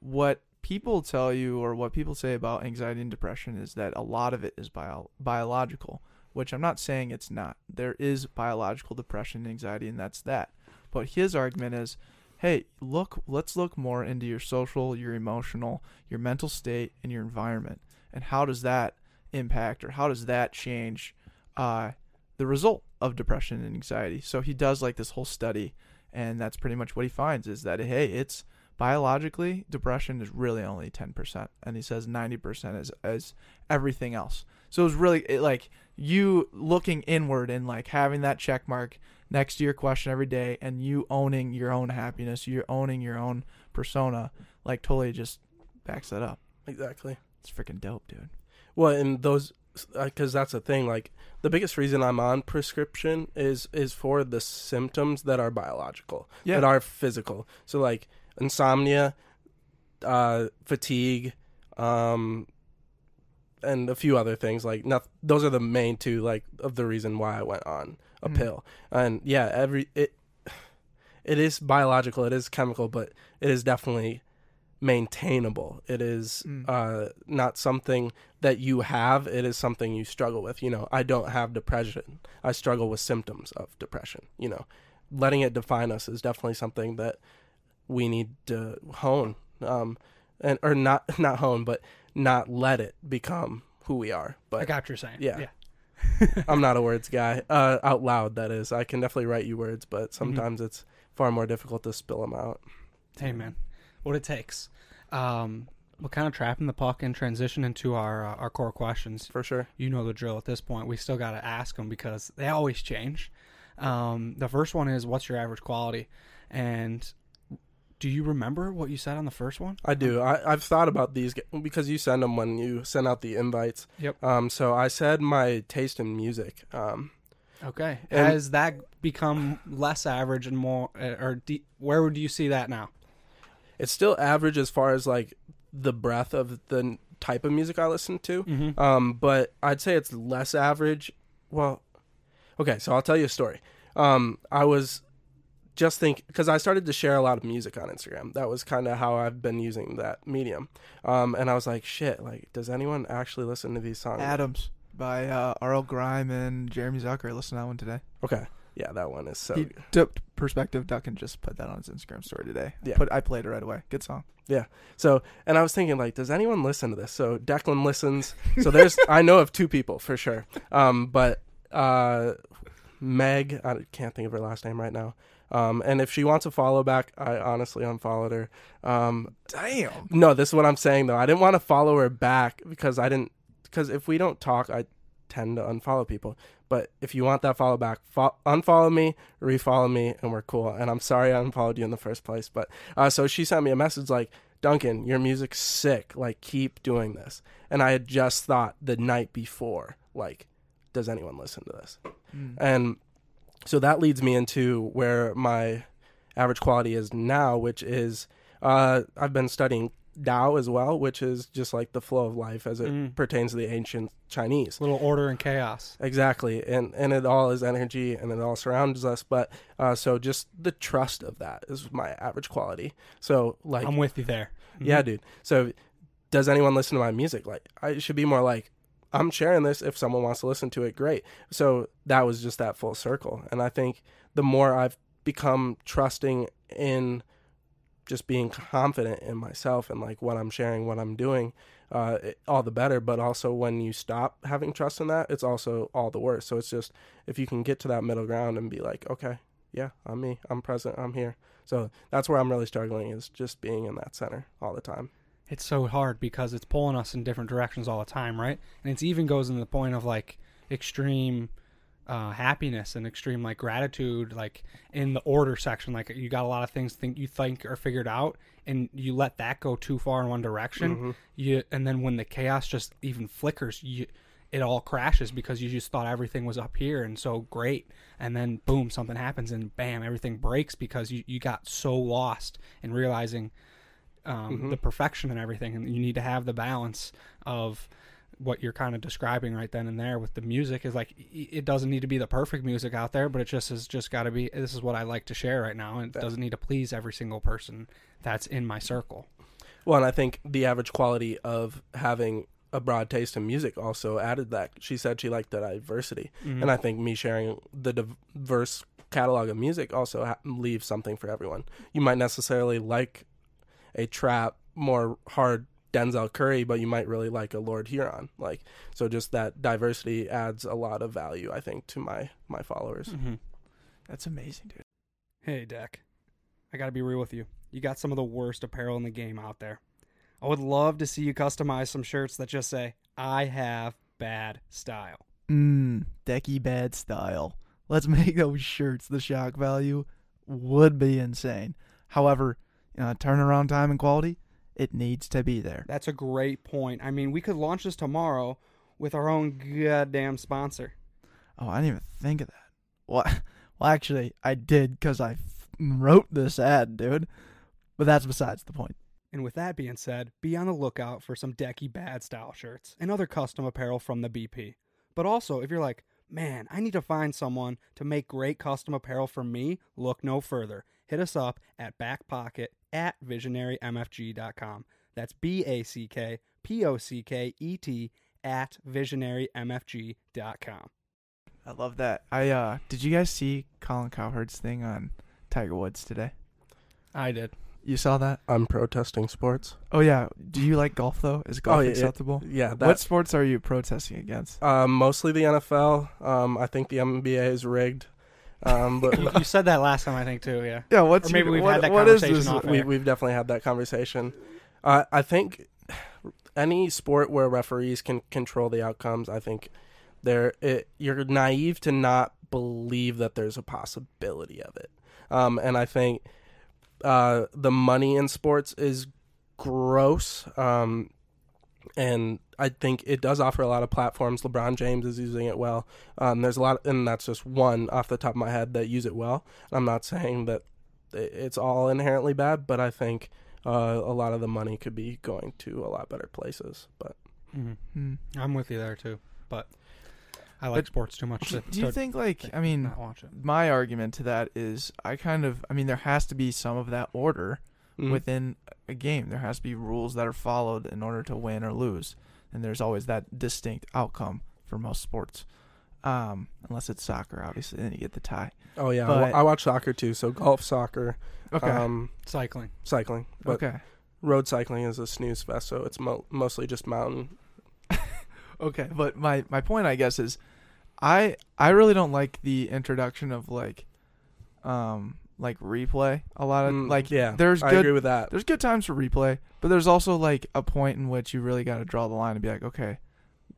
what people tell you or what people say about anxiety and depression is that a lot of it is bio- biological, which I'm not saying it's not. There is biological depression and anxiety, and that's that. But his argument is hey, look, let's look more into your social, your emotional, your mental state, and your environment. And how does that impact or how does that change uh, the result of depression and anxiety? So he does like this whole study, and that's pretty much what he finds is that, hey, it's biologically, depression is really only 10%. And he says 90% is, is everything else. So it was really it, like you looking inward and like having that check mark next to your question every day and you owning your own happiness, you're owning your own persona, like totally just backs that up. Exactly. It's freaking dope, dude. Well, and those, because that's the thing. Like the biggest reason I'm on prescription is is for the symptoms that are biological, Yeah. that are physical. So like insomnia, uh, fatigue, um, and a few other things. Like not, those are the main two. Like of the reason why I went on a Mhm. pill. And yeah, every it it is biological. It is chemical, but it is definitely maintainable. It is Mm. uh, not something that you have. It is something you struggle with. You know, I don't have depression. I struggle with symptoms of depression. You know, letting it define us is definitely something that we need to hone, um, and or not (laughs) not hone, but not let it become who we are. I But got what you're saying. yeah. Yeah. (laughs) I'm not a words guy. Uh, out loud, that is. I can definitely write you words, but sometimes it's far more difficult to spill them out. Hey man, what it takes. Um, we're kind of trapping the puck and transition into our uh, our core questions. For sure. You know the drill at this point. We still got to ask them because they always change. Um, the first one is, "What's your average quality?" And do you remember what you said on the first one? I do. I, I've thought about these because you send them when you send out the invites. Yep. Um. So I said my taste in music. Um. Okay. Has that become less average and more, uh, or de- where would you see that now? It's still average as far as like the breadth of the type of music I listen to. Mm-hmm. Um. But I'd say it's less average. Well. Okay. So I'll tell you a story. Um. I was just think because I started to share a lot of music on Instagram. That was kind of how I've been using that medium. Um, and I was like, shit, like, does anyone actually listen to these songs? Adams by uh, R.L. Grime and Jeremy Zucker. Listen to that one today. Okay, yeah, that one is so. he dipped perspective. Duncan just put that on his Instagram story today. Yeah. Put I played it right away. Good song. Yeah. So, and I was thinking, like, does anyone listen to this? So Declan listens. So there's, (laughs) I know of two people for sure. Um, but uh, Meg, I can't think of her last name right now. Um, and if she wants a follow back, I honestly unfollowed her. Um, Damn. no, this is what I'm saying though. I didn't want to follow her back because I didn't, because if we don't talk, I tend to unfollow people. But if you want that follow back, fo- unfollow me, refollow me, and we're cool. And I'm sorry I unfollowed you in the first place. But uh, so she sent me a message like, Duncan, your music's sick. Like, keep doing this. And I had just thought the night before, like, does anyone listen to this? Mm. And so that leads me into where my average quality is now, which is uh, I've been studying Tao as well, which is just like the flow of life as it Mm. pertains to the ancient Chinese. Little order and chaos. Exactly, and and it all is energy, and it all surrounds us. But uh, so just the trust of that is my average quality. So like, I'm with you there. yeah, Mhm. dude. So does anyone listen to my music? Like, I should be more like, I'm sharing this. If someone wants to listen to it, great. So that was just that full circle. And I think the more I've become trusting in just being confident in myself and like what I'm sharing, what I'm doing, uh, it, all the better. But also when you stop having trust in that, it's also all the worse. So it's just if you can get to that middle ground and be like, okay, yeah, I'm me, I'm present, I'm here. So that's where I'm really struggling is just being in that center all the time. It's so hard because it's pulling us in different directions all the time, right? And it's even goes in the point of like extreme uh, happiness and extreme like gratitude, like in the order section. Like you got a lot of things think you think are figured out, and you let that go too far in one direction. Mhm. You and then when the chaos just even flickers, you it all crashes because you just thought everything was up here and so great and then boom something happens and bam everything breaks because you, you got so lost in realizing um, Mhm. the perfection and everything and you need to have the balance of what you're kind of describing right then and there with the music is like it doesn't need to be the perfect music out there but it just has just got to be this is what i like to share right now and it doesn't need to please every single person that's in my circle Well, and I think the average quality of having a broad taste in music also added that. She said she liked the diversity, Mhm. and I think me sharing the diverse catalog of music also ha- leaves something for everyone. You might necessarily like a trap, more hard Denzel Curry, but you might really like a Lord Huron. Like so, just that diversity adds a lot of value, I think, to my my followers. Mhm. That's amazing, dude. Hey, Deck. I gotta be real with you. You got some of the worst apparel in the game out there. I would love to see you customize some shirts that just say, I have bad style. Mmm, decky bad style. Let's (laughs) make those shirts. The shock value would be insane. However, uh, turnaround time and quality, it needs to be there. That's a great point. I mean, we could launch this tomorrow with our own goddamn sponsor. Oh, I didn't even think of that. Well, (laughs) well actually, I did because I f- wrote this ad, dude. But that's besides the point. And with that being said, be on the lookout for some decky bad style shirts and other custom apparel from the BP. But also, if you're like, man, I need to find someone to make great custom apparel for me, look no further. Hit us up at backpocket at visionarymfg.com. That's B A C K P O C K E T at visionarymfg.com. I love that. I uh, did you guys see Colin Cowherd's thing on Tiger Woods today? i did You saw that? I'm protesting sports. Oh yeah. Do you like golf though? Is golf Oh, yeah, yeah. acceptable? Yeah, what that sports are you protesting against? um, mostly the NFL. Um, I think the NBA is rigged. Um, but you, (laughs) you said that last time i think too yeah Yeah, what's Or maybe your- we've what- had that what is conversation this? off we, air. we've definitely had that conversation. Uh, I think any sport where referees can control the outcomes, I think there it, you're naive to not believe that there's a possibility of it. Um, and I think uh, the money in sports is gross. Um, and I think it does offer a lot of platforms. LeBron James is using it well. Um, there's a lot, and that's just one off the top of my head that use it well. I'm not saying that it's all inherently bad, but I think uh, a lot of the money could be going to a lot better places. But Mhm. Hmm. i'm with you there too but I like But sports too much to, Do you to think like I mean watch it. my argument to that is I kind of I mean there has to be some of that order Mhm. within a game. There has to be rules that are followed in order to win or lose, and there's always that distinct outcome for most sports. Um, unless it's soccer, obviously, then you get the tie. Oh yeah, I but- I watch soccer too. So golf, soccer, Okay. um, Cycling. cycling. But okay. road cycling is a snooze fest, so it's mo- mostly just mountain. (laughs) Okay, but my my point I guess is I I really don't like the introduction of like um like replay a lot of Mm, like yeah, there's I good agree with that. there's good times for replay, but there's also like a point in which you really got to draw the line and be like, okay,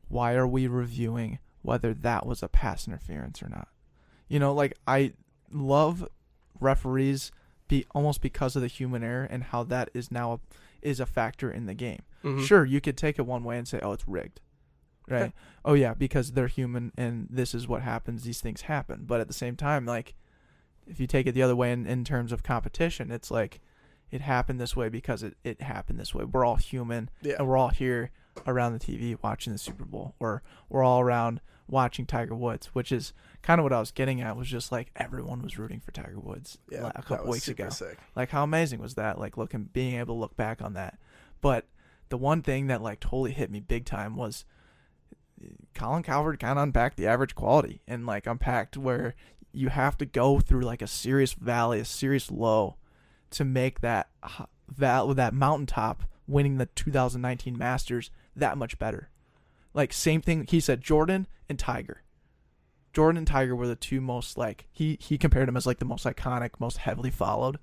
why are we reviewing whether that was a pass interference or not? You know, like I love referees be almost because of the human error and how that is now a, is a factor in the game. Mhm. Sure, you could take it one way and say, "Oh, it's rigged," right? Okay. Oh yeah, because they're human and this is what happens. These things happen. But at the same time, like if you take it the other way in, in terms of competition, it's like it happened this way because it, it happened this way. We're all human Yeah, and we're all here around the TV watching the Super Bowl, or we're all around watching Tiger Woods, which is kind of what I was getting at. Was just like everyone was rooting for Tiger Woods yeah. la- a couple weeks ago. Sick. Like how amazing was that? Like looking, being able to look back on that. But the one thing that like totally hit me big time was Colin Cowherd kind of unpacked the average quality and like unpacked where you have to go through like a serious valley, a serious low, to make that val that mountaintop winning the 2019 Masters that much better. Like same thing he said Jordan and Tiger. Jordan and Tiger were the two most like he he compared them as like the most iconic, most heavily followed.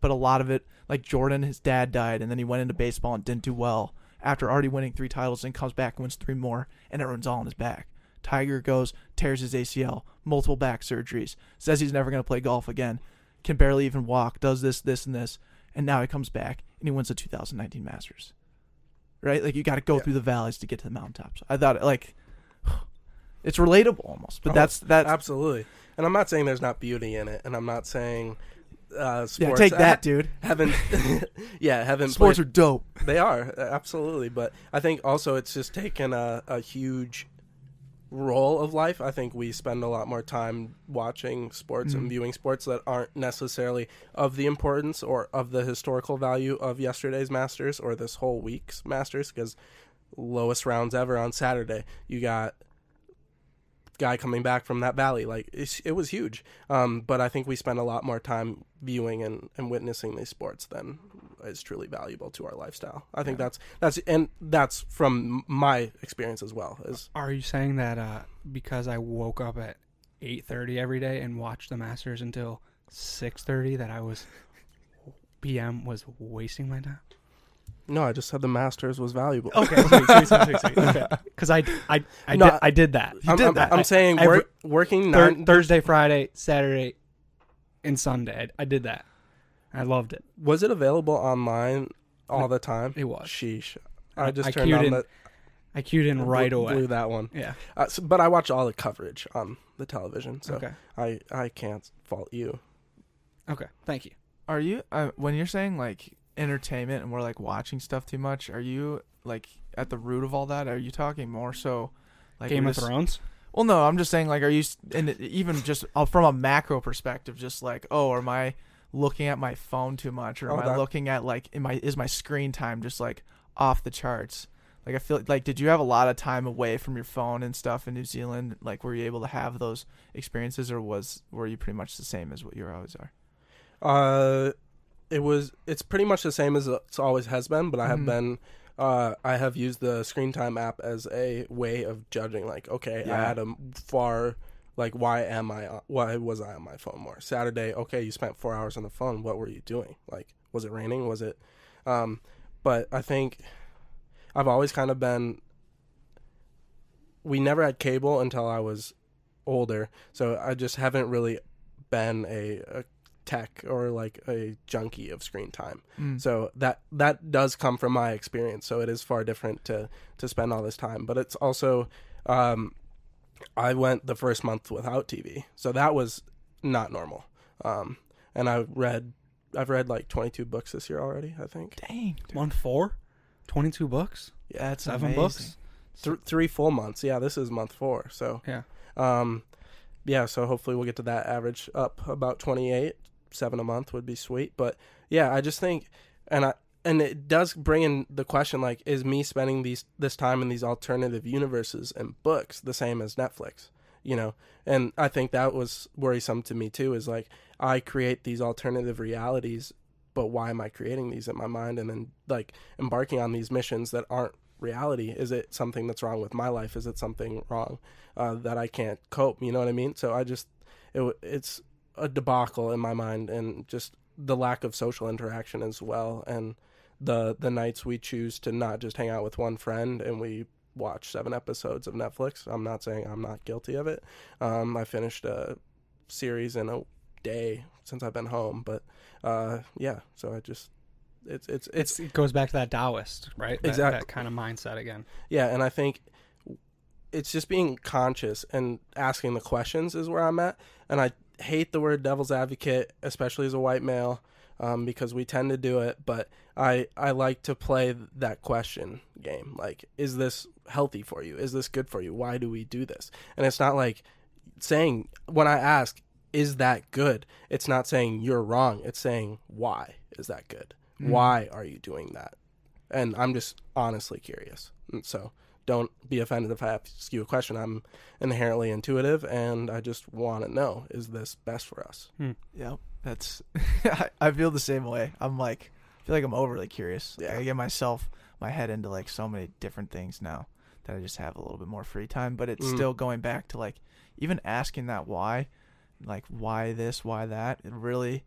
But a lot of it, like Jordan, his dad died, and then he went into baseball and didn't do well after already winning three titles, and comes back and wins three more, and everyone's all on his back. Tiger goes, tears his ACL, multiple back surgeries, says he's never going to play golf again, can barely even walk, does this, this, and this, and now he comes back and he wins the 2019 Masters. Right? Like you got to go Yeah. through the valleys to get to the mountaintops. I thought like (sighs) it's relatable almost, but Oh, that's that's Absolutely. And I'm not saying there's not beauty in it, and I'm not saying uh, sports yeah. Take that, dude. haven't (laughs) yeah haven't Sports played- are dope. They are absolutely, but I think also it's just taken a, a huge role of life. I think we spend a lot more time watching sports Mhm. and viewing sports that aren't necessarily of the importance or of the historical value of yesterday's Masters or this whole week's Masters because lowest rounds ever on Saturday. You got guy coming back from that valley like it's, it was huge um, but i think we spend a lot more time viewing and, and witnessing these sports than is truly valuable to our lifestyle i think Yeah. that's that's and that's from my experience as well is Are you saying that uh, because I woke up at eight thirty every day and watched the Masters until six thirty that I was (laughs) PM was wasting my time? No i just said the masters was valuable Okay, sweet, sweet, sweet, sweet, sweet. Okay, (laughs) because I I I, No, did, I did that. You I'm, did I'm- that. I'm I- saying every- work, working Thur- nine Thursday, Friday, Saturday, and Sunday. I, I did that. I loved it. was it available online all the time It was. sheesh I- i just I turned queued on in the I queued in right blew, away. blew that one Yeah. uh, so, but i watch all the coverage on the television so Okay. i i can't fault you Okay. Thank you. Are you uh, when you're saying like entertainment and we're like watching stuff too much? Are you like at the root of all that? Are you talking more so like Game of just- Thrones. Well, no, I'm just saying like, are you and even just uh, from a macro perspective, just like, oh, am I looking at my phone too much, or am Oh, I looking at like, am I is my screen time just like off the charts? Like I feel like, did you have a lot of time away from your phone and stuff in New Zealand? Like, were you able to have those experiences, or was were you pretty much the same as what you always are? Uh, it was. It's pretty much the same as it's always has been, but I have Mhm. been. Uh, I have used the Screen Time app as a way of judging. Like, okay, I had a far. Like, why am I? on- Why was I on my phone more? Saturday, okay, you spent four hours on the phone. What were you doing? Like, was it raining? Was it? Um, but I think I've always kind of been. We never had cable until I was older, so I just haven't really been a, a tech or like a junkie of screen time. Mm. So that that does come from my experience. So it is far different to to spend all this time, but it's also um, I went the first month without TV, so that was not normal. Um, and I read I've read like 22 books this year already. I think. Dang, dude. Month four, 22 books, Yeah, that's seven amazing. books. Th- three full months. Yeah, this is month four. So Yeah. um, yeah. So hopefully we'll get to that average up about twenty eight. Seven a month would be sweet. But yeah, I just think, and I and it does bring in the question like, is me spending these this time in these alternative universes and books the same as Netflix? You know, and I think that was worrisome to me too. Is like I create these alternative realities, but why am I creating these in my mind and then like embarking on these missions that aren't reality? Is it something that's wrong with my life? Is it something wrong uh, that I can't cope? You know what I mean? So I just it it's a debacle in my mind, and just the lack of social interaction as well, and the the nights we choose to not just hang out with one friend and we watch seven episodes of Netflix. I'm not saying I'm not guilty of it. Um, I finished a series in a day since I've been home, but uh, yeah. So I just it's it's it's it goes back to that Taoist, right? That, Exactly. That kind of mindset again. Yeah, and I think it's just being conscious and asking the questions is where I'm at. And I hate the word devil's advocate, especially as a white male, um, because we tend to do it. But I I like to play that question game. Like, is this healthy for you? Is this good for you? Why do we do this? And it's not like saying when I ask, is that good? It's not saying you're wrong. It's saying why is that good? Mm. Why are you doing that? And I'm just honestly curious. And so don't be offended if I ask you a question. I'm inherently intuitive and I just want to know is this best for us? Yeah, That's (laughs) I, I feel the same way. I'm like I feel like I'm overly curious. Like, Yeah. I get myself my head into like so many different things now that I just have a little bit more free time. But it's Mm. still going back to like even asking that why, like why this, why that. It really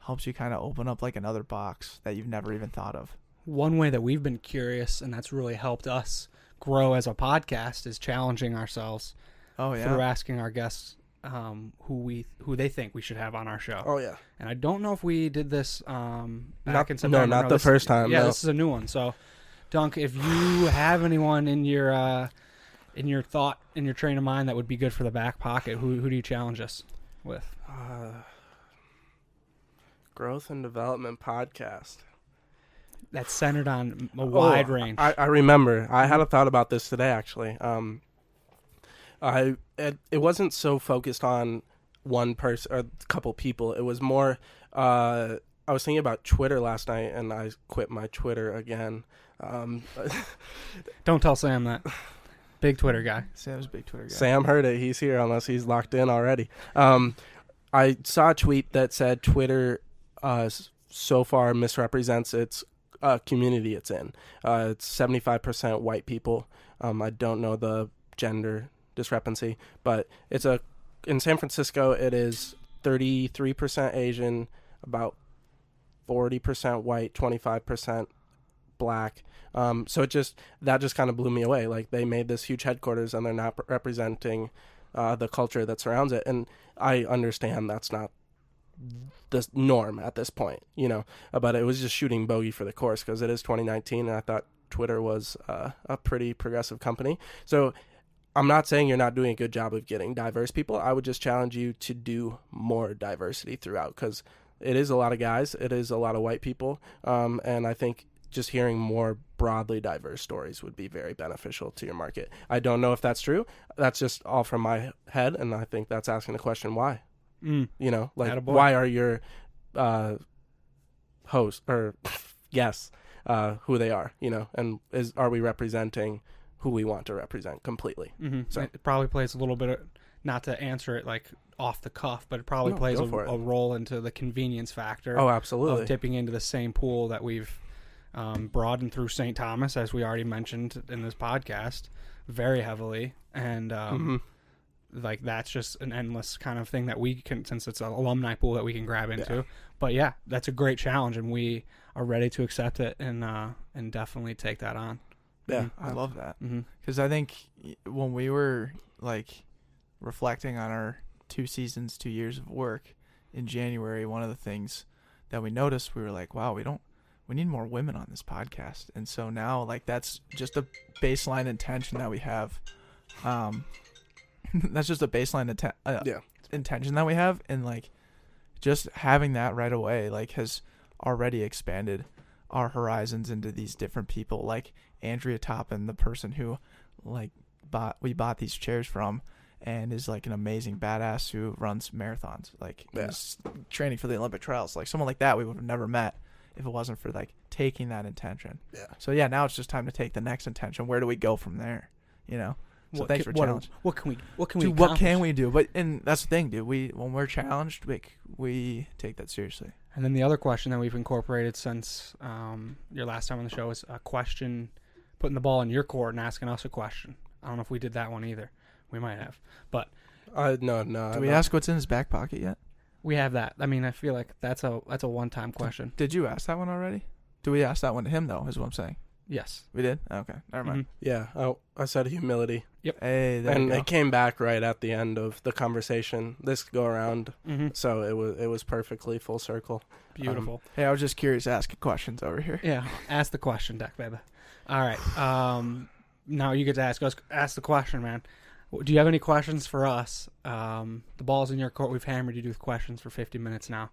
helps you kind of open up like another box that you've never even thought of. One way that we've been curious, and that's really helped us grow as a podcast, is challenging ourselves Oh yeah. through asking our guests um, who we who they think we should have on our show. Oh yeah. And I don't know if we did this um, back Not- in no, September. not the this- first time, Yeah, no. this is a new one. So, Dunk, if you have anyone in your uh, in your thought in your train of mind that would be good for the back pocket, who who do you challenge us with? Uh, growth and development podcast. That's centered on a wide Oh, range. I, I remember. I had a thought about this today actually. Um, I it, it wasn't so focused on one person or a couple people. It was more. Uh, I was thinking about Twitter last night, and I quit my Twitter again. Um, (laughs) don't tell Sam that. Big Twitter guy. Sam's a big Twitter guy. Sam heard it. He's here, unless he's locked in already. Um, I saw a tweet that said Twitter uh, so far misrepresents its uh, community it's in. Uh, it's seventy five percent white people. Um, I don't know the gender discrepancy, but it's a in San Francisco. It is thirty three percent Asian, about forty percent white, twenty five percent black. Um, so it just that just kind of blew me away. Like they made this huge headquarters and they're not representing uh, the culture that surrounds it. And I understand that's not the norm at this point, you know. But it was just shooting bogey for the course because it is 2019, and I thought Twitter was uh, a pretty progressive company. So I'm not saying you're not doing a good job of getting diverse people. I would just challenge you to do more diversity throughout because it is a lot of guys, it is a lot of white people, um, and I think just hearing more broadly diverse stories would be very beneficial to your market. I don't know if that's true. That's just all from my head, and I think that's asking the question why. Mm. You know, like Attaboy. why are your uh, hosts or (laughs) guests uh, who they are? You know, and is are we representing who we want to represent completely? Mm-hmm. So- it probably plays a little bit of, not to answer it like off the cuff, but it probably No, plays a, it. a role into the convenience factor Oh, of absolutely. dipping into the same pool that we've um, broadened through St. Thomas, as we already mentioned in this podcast, very heavily, and um, Mhm. Like that's just an endless kind of thing that we can, since it's an alumni pool that we can grab into. But yeah, that's a great challenge, and we are ready to accept it and uh, and definitely take that on. Yeah, I love that. Mm-hmm. because I think when we were like reflecting on our two seasons, two years of work in January, one of the things that we noticed, we were like, wow, we don't, we need more women on this podcast, and so now like that's just a baseline intention that we have. Um, (laughs) that's just a baseline uh, Yeah. intention that we have, and like just having that right away like has already expanded our horizons into these different people like Andrea Toppin, the person who like bought we bought these chairs from and is like an amazing badass who runs marathons. Like Yeah. he's training for the Olympic trials. Like someone like that we would have never met if it wasn't for like taking that intention. Yeah. So yeah, now it's just time to take the next intention. Where do we go from there? You know? So What thanks ca- for what, challenge. what can we? What can we? Dude, what can we do? But and that's the thing, dude. We when we're challenged, we we take that seriously. And then the other question that we've incorporated since um, your last time on the show is a question, putting the ball in your court and asking us a question. I don't know if we did that one either. We might have, but Uh, no, no. Do I we don't- ask what's in his back pocket yet? we have that. I mean, I feel like that's a that's a one time question. Did you ask that one already? Do we ask that one to him though? Is what I'm saying. Yes. We did. Okay, never mind. Mhm. Yeah. Oh, I said humility, Hey, there and you go. it came back right at the end of the conversation. This go around, Mm-hmm. so it was it was perfectly full circle. Beautiful. Hey, I was just curious, asking questions over here. yeah. Ask the question, Deck baby. All right. Um, now you get to ask us. Ask the question, man. Do you have any questions for us? Um, the ball's in your court. We've hammered you with questions for 50 minutes now.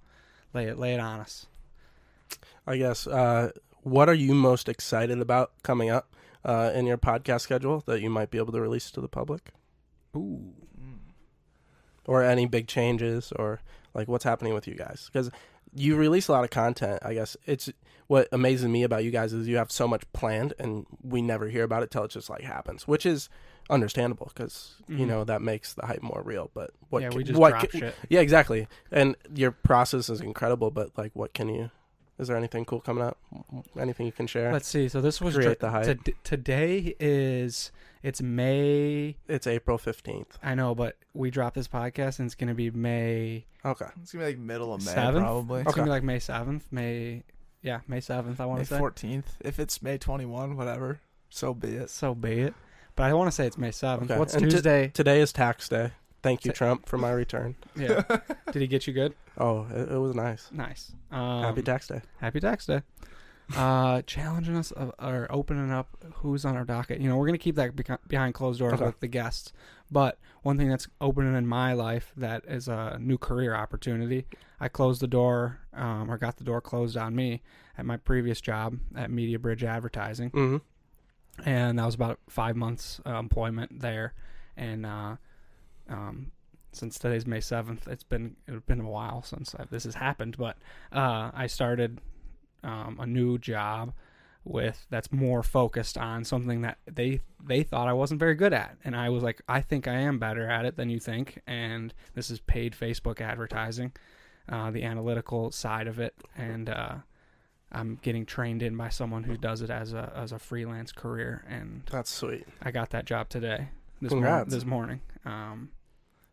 Lay it, lay it on us. I guess. Uh, what are you most excited about coming up uh, in your podcast schedule that you might be able to release to the public, Ooh. or any big changes, or like what's happening with you guys? Because you release a lot of content. I guess it's what amazes me about you guys is you have so much planned, and we never hear about it till it just like happens, which is understandable because you Mhm. know that makes the hype more real. But what? yeah, ca- we just what drop ca- shit. Yeah, exactly. And your process is incredible, but like, what can you? Is there anything cool coming up? Anything you can share? Let's see. So this was Create dr- the hype. tod- today is it's May. it's April fifteenth. I know, but we dropped this podcast and it's gonna be May. Okay. It's gonna be like middle of May, Seventh? probably. It's Okay. gonna be like May seventh. May. Yeah, May seventh. I want May to say. fourteenth. If it's May twenty one, whatever. So be it. So be it. But I want to say it's May seventh. Okay. What's And t- Tuesday? Today is tax day. Thank you, Trump, for my return. yeah. (laughs) Did he get you good? Oh, it, it was nice. Nice. Um, Happy tax day. Happy Tax Day. Uh, (laughs) challenging us uh, or opening up who's on our docket. You know, we're gonna keep that beca- behind closed doors Okay. with the guests. But one thing that's opening in my life that is a new career opportunity. I closed the door, um, or got the door closed on me at my previous job at Media Bridge Advertising, hmm and that was about five months uh, employment there. And uh, um, since today's May seventh, it's been it's been a while since I, this has happened. But uh, I started um, a new job with that's more focused on something that they they thought I wasn't very good at, and I was like, I think I am better at it than you think. And this is paid Facebook advertising, uh, the analytical side of it, and uh, I'm getting trained in by someone who does it as a as a freelance career, and That's sweet. I got that job today. This, mor- this morning. Um,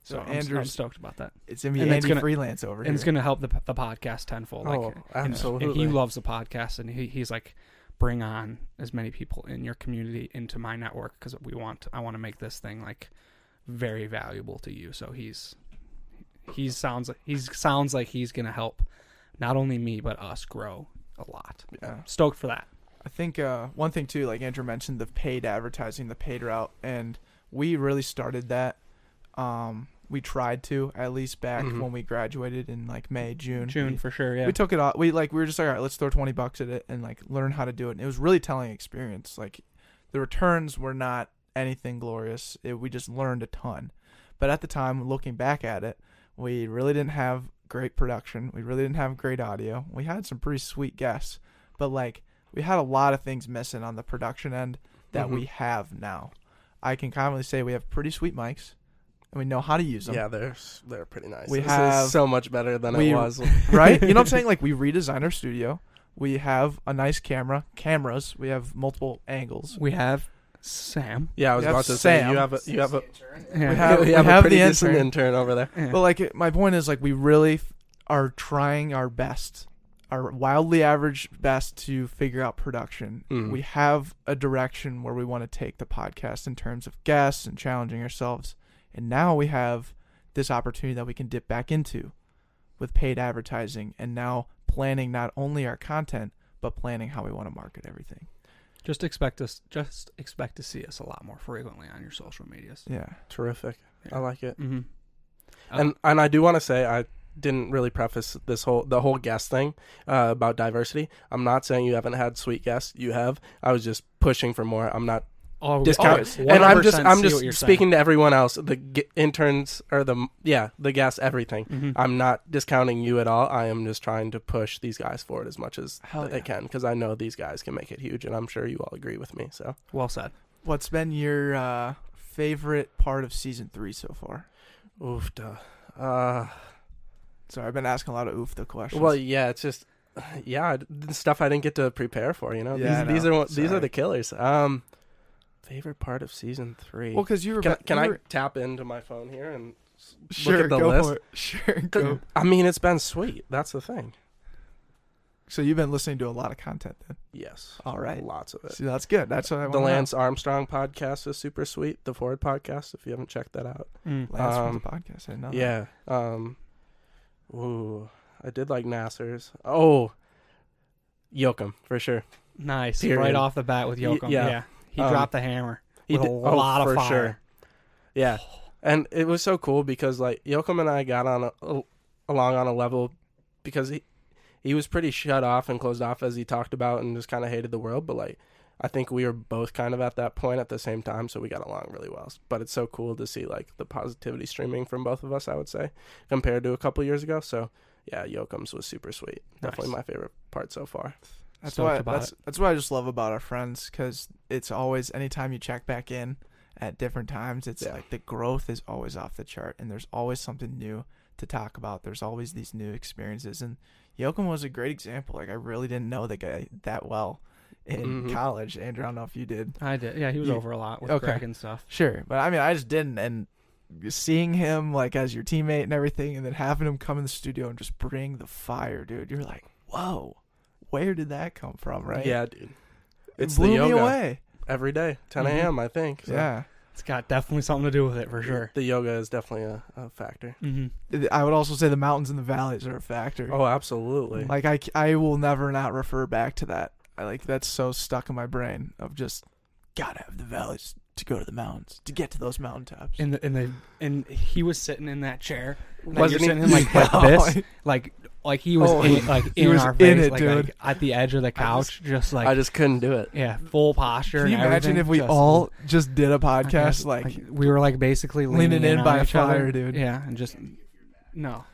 so So I'm, I'm Andrew's- stoked about that, It's gonna be And it's Andy gonna- freelance over and here. it's going to help the the podcast tenfold. Oh, like, and- absolutely. And he loves the podcast, and he, he's like, bring on as many people in your community into my network because we want I want to make this thing like very valuable to you. So he's he sounds like he's sounds like he's going to help not only me but us grow a lot. yeah. Stoked for that. I think uh, one thing too, like Andrew mentioned, the paid advertising, the paid route, and we really started that. Um, we tried to at least back Mhm. when we graduated in like May, June. June We, for sure. Yeah. we took it off. We like we were just like, all right, let's throw twenty bucks at it and like learn how to do it. And it was really telling experience. Like the returns were not anything glorious. It, we just learned a ton. But at the time, looking back at it, we really didn't have great production. We really didn't have great audio. We had some pretty sweet guests, but like we had a lot of things missing on the production end that Mhm. we have now. I can confidently say we have pretty sweet mics, and we know how to use them. Yeah, they're s- they're pretty nice. We this have- is so much better than we- it was. (laughs) right? You know what I'm (laughs) saying? Like we redesigned our studio. We have a nice camera, cameras. We have multiple angles. we have Sam. Yeah, I was We have about to say Sam. you have a you have a Yeah. (laughs) We have- you we have, have a pretty the decent intern. intern over there. Yeah. But like my point is like we really f- are trying our best, our wildly average best to figure out production. Mhm. We have a direction where we want to take the podcast in terms of guests and challenging ourselves. And now we have this opportunity that we can dip back into with paid advertising and now planning not only our content but planning how we want to market everything. Just expect us. Just expect to see us a lot more frequently on your social medias. Yeah. Terrific. I like it. Mm-hmm. and and I do want to say I didn't really preface this whole the whole guest thing uh, about diversity. I'm not saying you haven't had sweet guests. You have. I was just pushing for more. I'm not Oh, discount. always, and I'm just I'm just what you're speaking to everyone else, the g- interns or the yeah the guests, everything. saying. Mhm. I'm not discounting you at all. I am just trying to push these guys forward as much as Hell they yeah. can because I know these guys can make it huge, and I'm sure you all agree with me. So, well said. What's been your uh, favorite part of season three so far? oof, duh. Uh, Sorry, I've been asking a lot of oof the questions. well, yeah, it's just (sighs) yeah, the stuff I didn't get to prepare for. You know, Yeah, I these, these are what- these are the killers. Um, favorite part of season three. well, because you were can I, ba- can you I were- tap into my phone here and sure look at the go list? for it. (laughs) Sure, 'Cause, go. I mean, it's been sweet. That's the thing. So you've been listening to a lot of content then. Yes. All right. Lots of it. See, that's good. That's what I want. the Lance Armstrong podcast is super sweet. The Ford podcast, if you haven't checked that out. Mm. Lance from um, the podcast. I know. Yeah. Um. Ooh, I did like Nasser's. Oh, Yoakum for sure. Nice, Period. right off the bat with Y- Yoakum. yeah. yeah. He Um, dropped the hammer He did- a oh, lot of for fire. sure. Yeah, and it was so cool because like Yoakum and I got on a, a- along on a level because he he was pretty shut off and closed off as he talked about and just kind of hated the world, but like. I think we were both kind of at that point at the same time, so we got along really well. But it's so cool to see like the positivity streaming from both of us. I would say compared to a couple years ago. So yeah, Yoakum's was super sweet. Definitely my favorite part so far. That's why. about That's that's what I just love about our friends because it's always anytime you check back in at different times, it's Yeah. like the growth is always off the chart, and there's always something new to talk about. There's always these new experiences, and Yoakum was a great example. Like I really didn't know the guy that well in Mhm. college. Andrew, I don't know if you did. I did. Yeah, he was You- over a lot with okay. Greg and stuff. Sure, but I mean, I just didn't, and seeing him like as your teammate and everything, and then having him come in the studio and just bring the fire, dude. You're like, whoa, where did that come from? Right? Yeah, dude. it It's blew the me yoga away. every day, 10 Mhm. a.m. I think. So Yeah. It's got definitely something to do with it for sure. The yoga is definitely a, a factor. Mm-hmm. I would also say the mountains and the valleys are a factor. Oh, absolutely. Like I, I will never not refer back to that. I like that's so stuck in my brain of just gotta have the valleys to go to the mountains to get to those mountaintops. And the, and the and he was sitting in that chair. Like Wasn't you're he? sitting in like, (laughs) like this, (laughs) like like he was Oh, in, like he in was our in it, like, dude. like, at the edge of the couch, just, like I just couldn't do it. yeah, full posture. Can you and imagine everything, if we just- all just did a podcast like, we were like basically leaning in on by a each other. fire, dude? Yeah, and just no.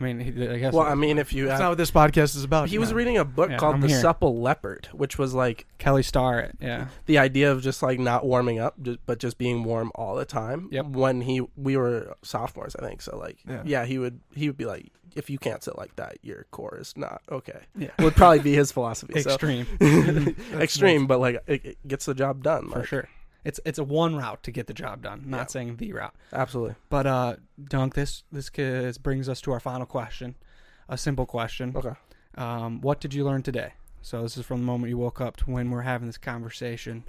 I mean, he, I guess. Well, I mean, if you that's had, not what this podcast is about. he was reading a book Yeah, called I'm The here. Supple Leopard, which was like Kelly Starr. Yeah, the idea of just like not warming up, ju- but just being warm all the time. Yep. When he we were sophomores, I think. So like, Yeah. yeah, he would he would be like, if you can't sit like that, your core is not okay. yeah, Would probably be his philosophy. (laughs) so. extreme (laughs) extreme, but like it, it gets the job done. for like, sure. It's it's a one route to get the job done. Not Yeah. saying the route. Absolutely. But uh, Dunk, this this brings us to our final question, a simple question. Okay. Um, what did you learn today? So this is from the moment you woke up to when we're having this conversation.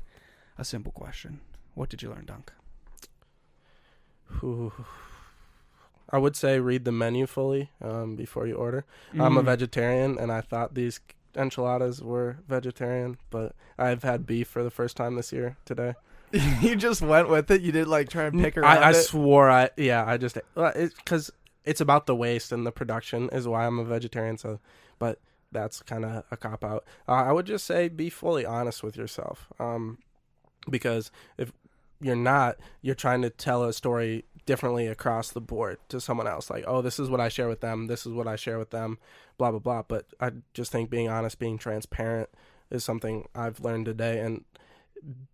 A simple question. What did you learn, Dunk? Ooh. I would say read the menu fully um, before you order. I'm a Mm. vegetarian, and I thought these enchiladas were vegetarian, but I've had beef for the first time this year today. (laughs) you just went with it. You did like try and pick around I, I swore I yeah I just because it's about the waste and the production is why I'm a vegetarian. So, but that's kind of a cop out. Uh, I would just say be fully honest with yourself, um, because if you're not, you're trying to tell a story differently across the board to someone else. Like, oh, this is what I share with them. This is what I share with them. Blah blah blah. But I just think being honest, being transparent is something I've learned today, and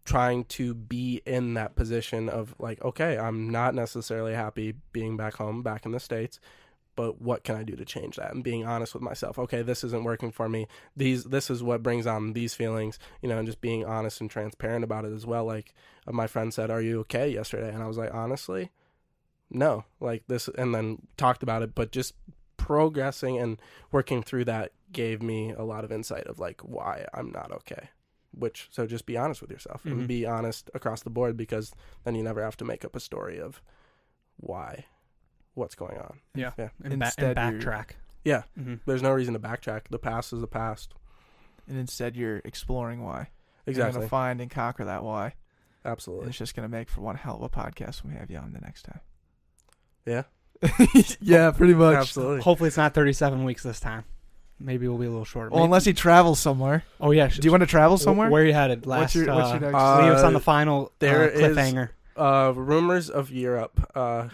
trying to be in that position of like, okay, I'm not necessarily happy being back home, back in the States, but what can I do to change that? And being honest with myself. Okay, this isn't working for me. These this is what brings on these feelings, you know, and just being honest and transparent about it as well. Like uh, my friend said, Are you okay yesterday? And I was like, honestly, no. Like this and then talked about it, but just progressing and working through that gave me a lot of insight of like why I'm not okay which so just be honest with yourself Mhm. and be honest across the board because then you never have to make up a story of why what's going on Yeah. yeah And, ba- Instead, and backtrack. yeah Mm-hmm. there's no reason to backtrack the past is the past and instead you're exploring why. You're exactly gonna find and conquer that why. And absolutely it's just gonna make for one hell of a podcast when we have you on the next time. yeah (laughs) yeah, pretty much. absolutely Hopefully, it's not 37 weeks this time. Maybe we'll be a little shorter. Well, Maybe- unless he travels somewhere. oh yeah. Do you want to travel somewhere? Where you headed last? What's your- what's your uh, next- Uh, leave us on the final there uh, is- cliffhanger. Uh, rumors of Europe uh,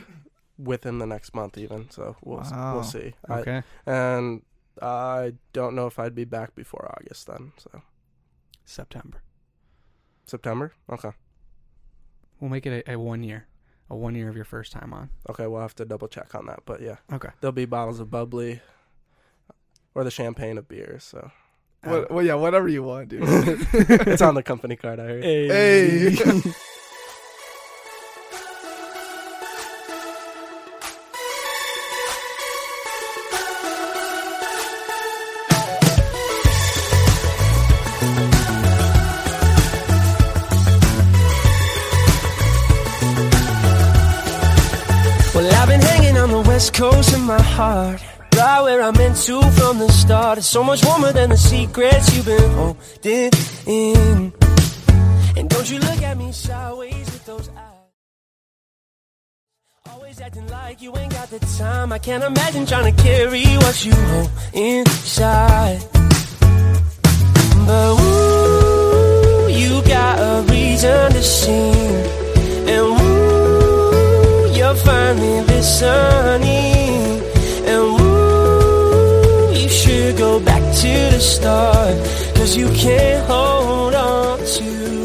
within the next month, even. So we'll Wow. we'll see. I, Okay. and I don't know if I'd be back before August then. So September. September. Okay. We'll make it a, a one year, a one year of your first time on. Okay. We'll have to double check on that, but yeah, Okay. there'll be bottles of bubbly or the champagne of beers. So What, um, well, yeah, whatever you want, dude. (laughs) it's on the company card. I heard. hey. Well, I've been hanging on the west coast of my heart. Right where I'm meant to from the start. It's so much warmer than the secrets you've been holding in. And don't you look at me sideways with those eyes. Always acting like you ain't got the time. I can't imagine trying to carry what you hold inside. But ooh, you got a reason to sing. And ooh, you're finally listening. Should go back to the start. Cause you can't hold on to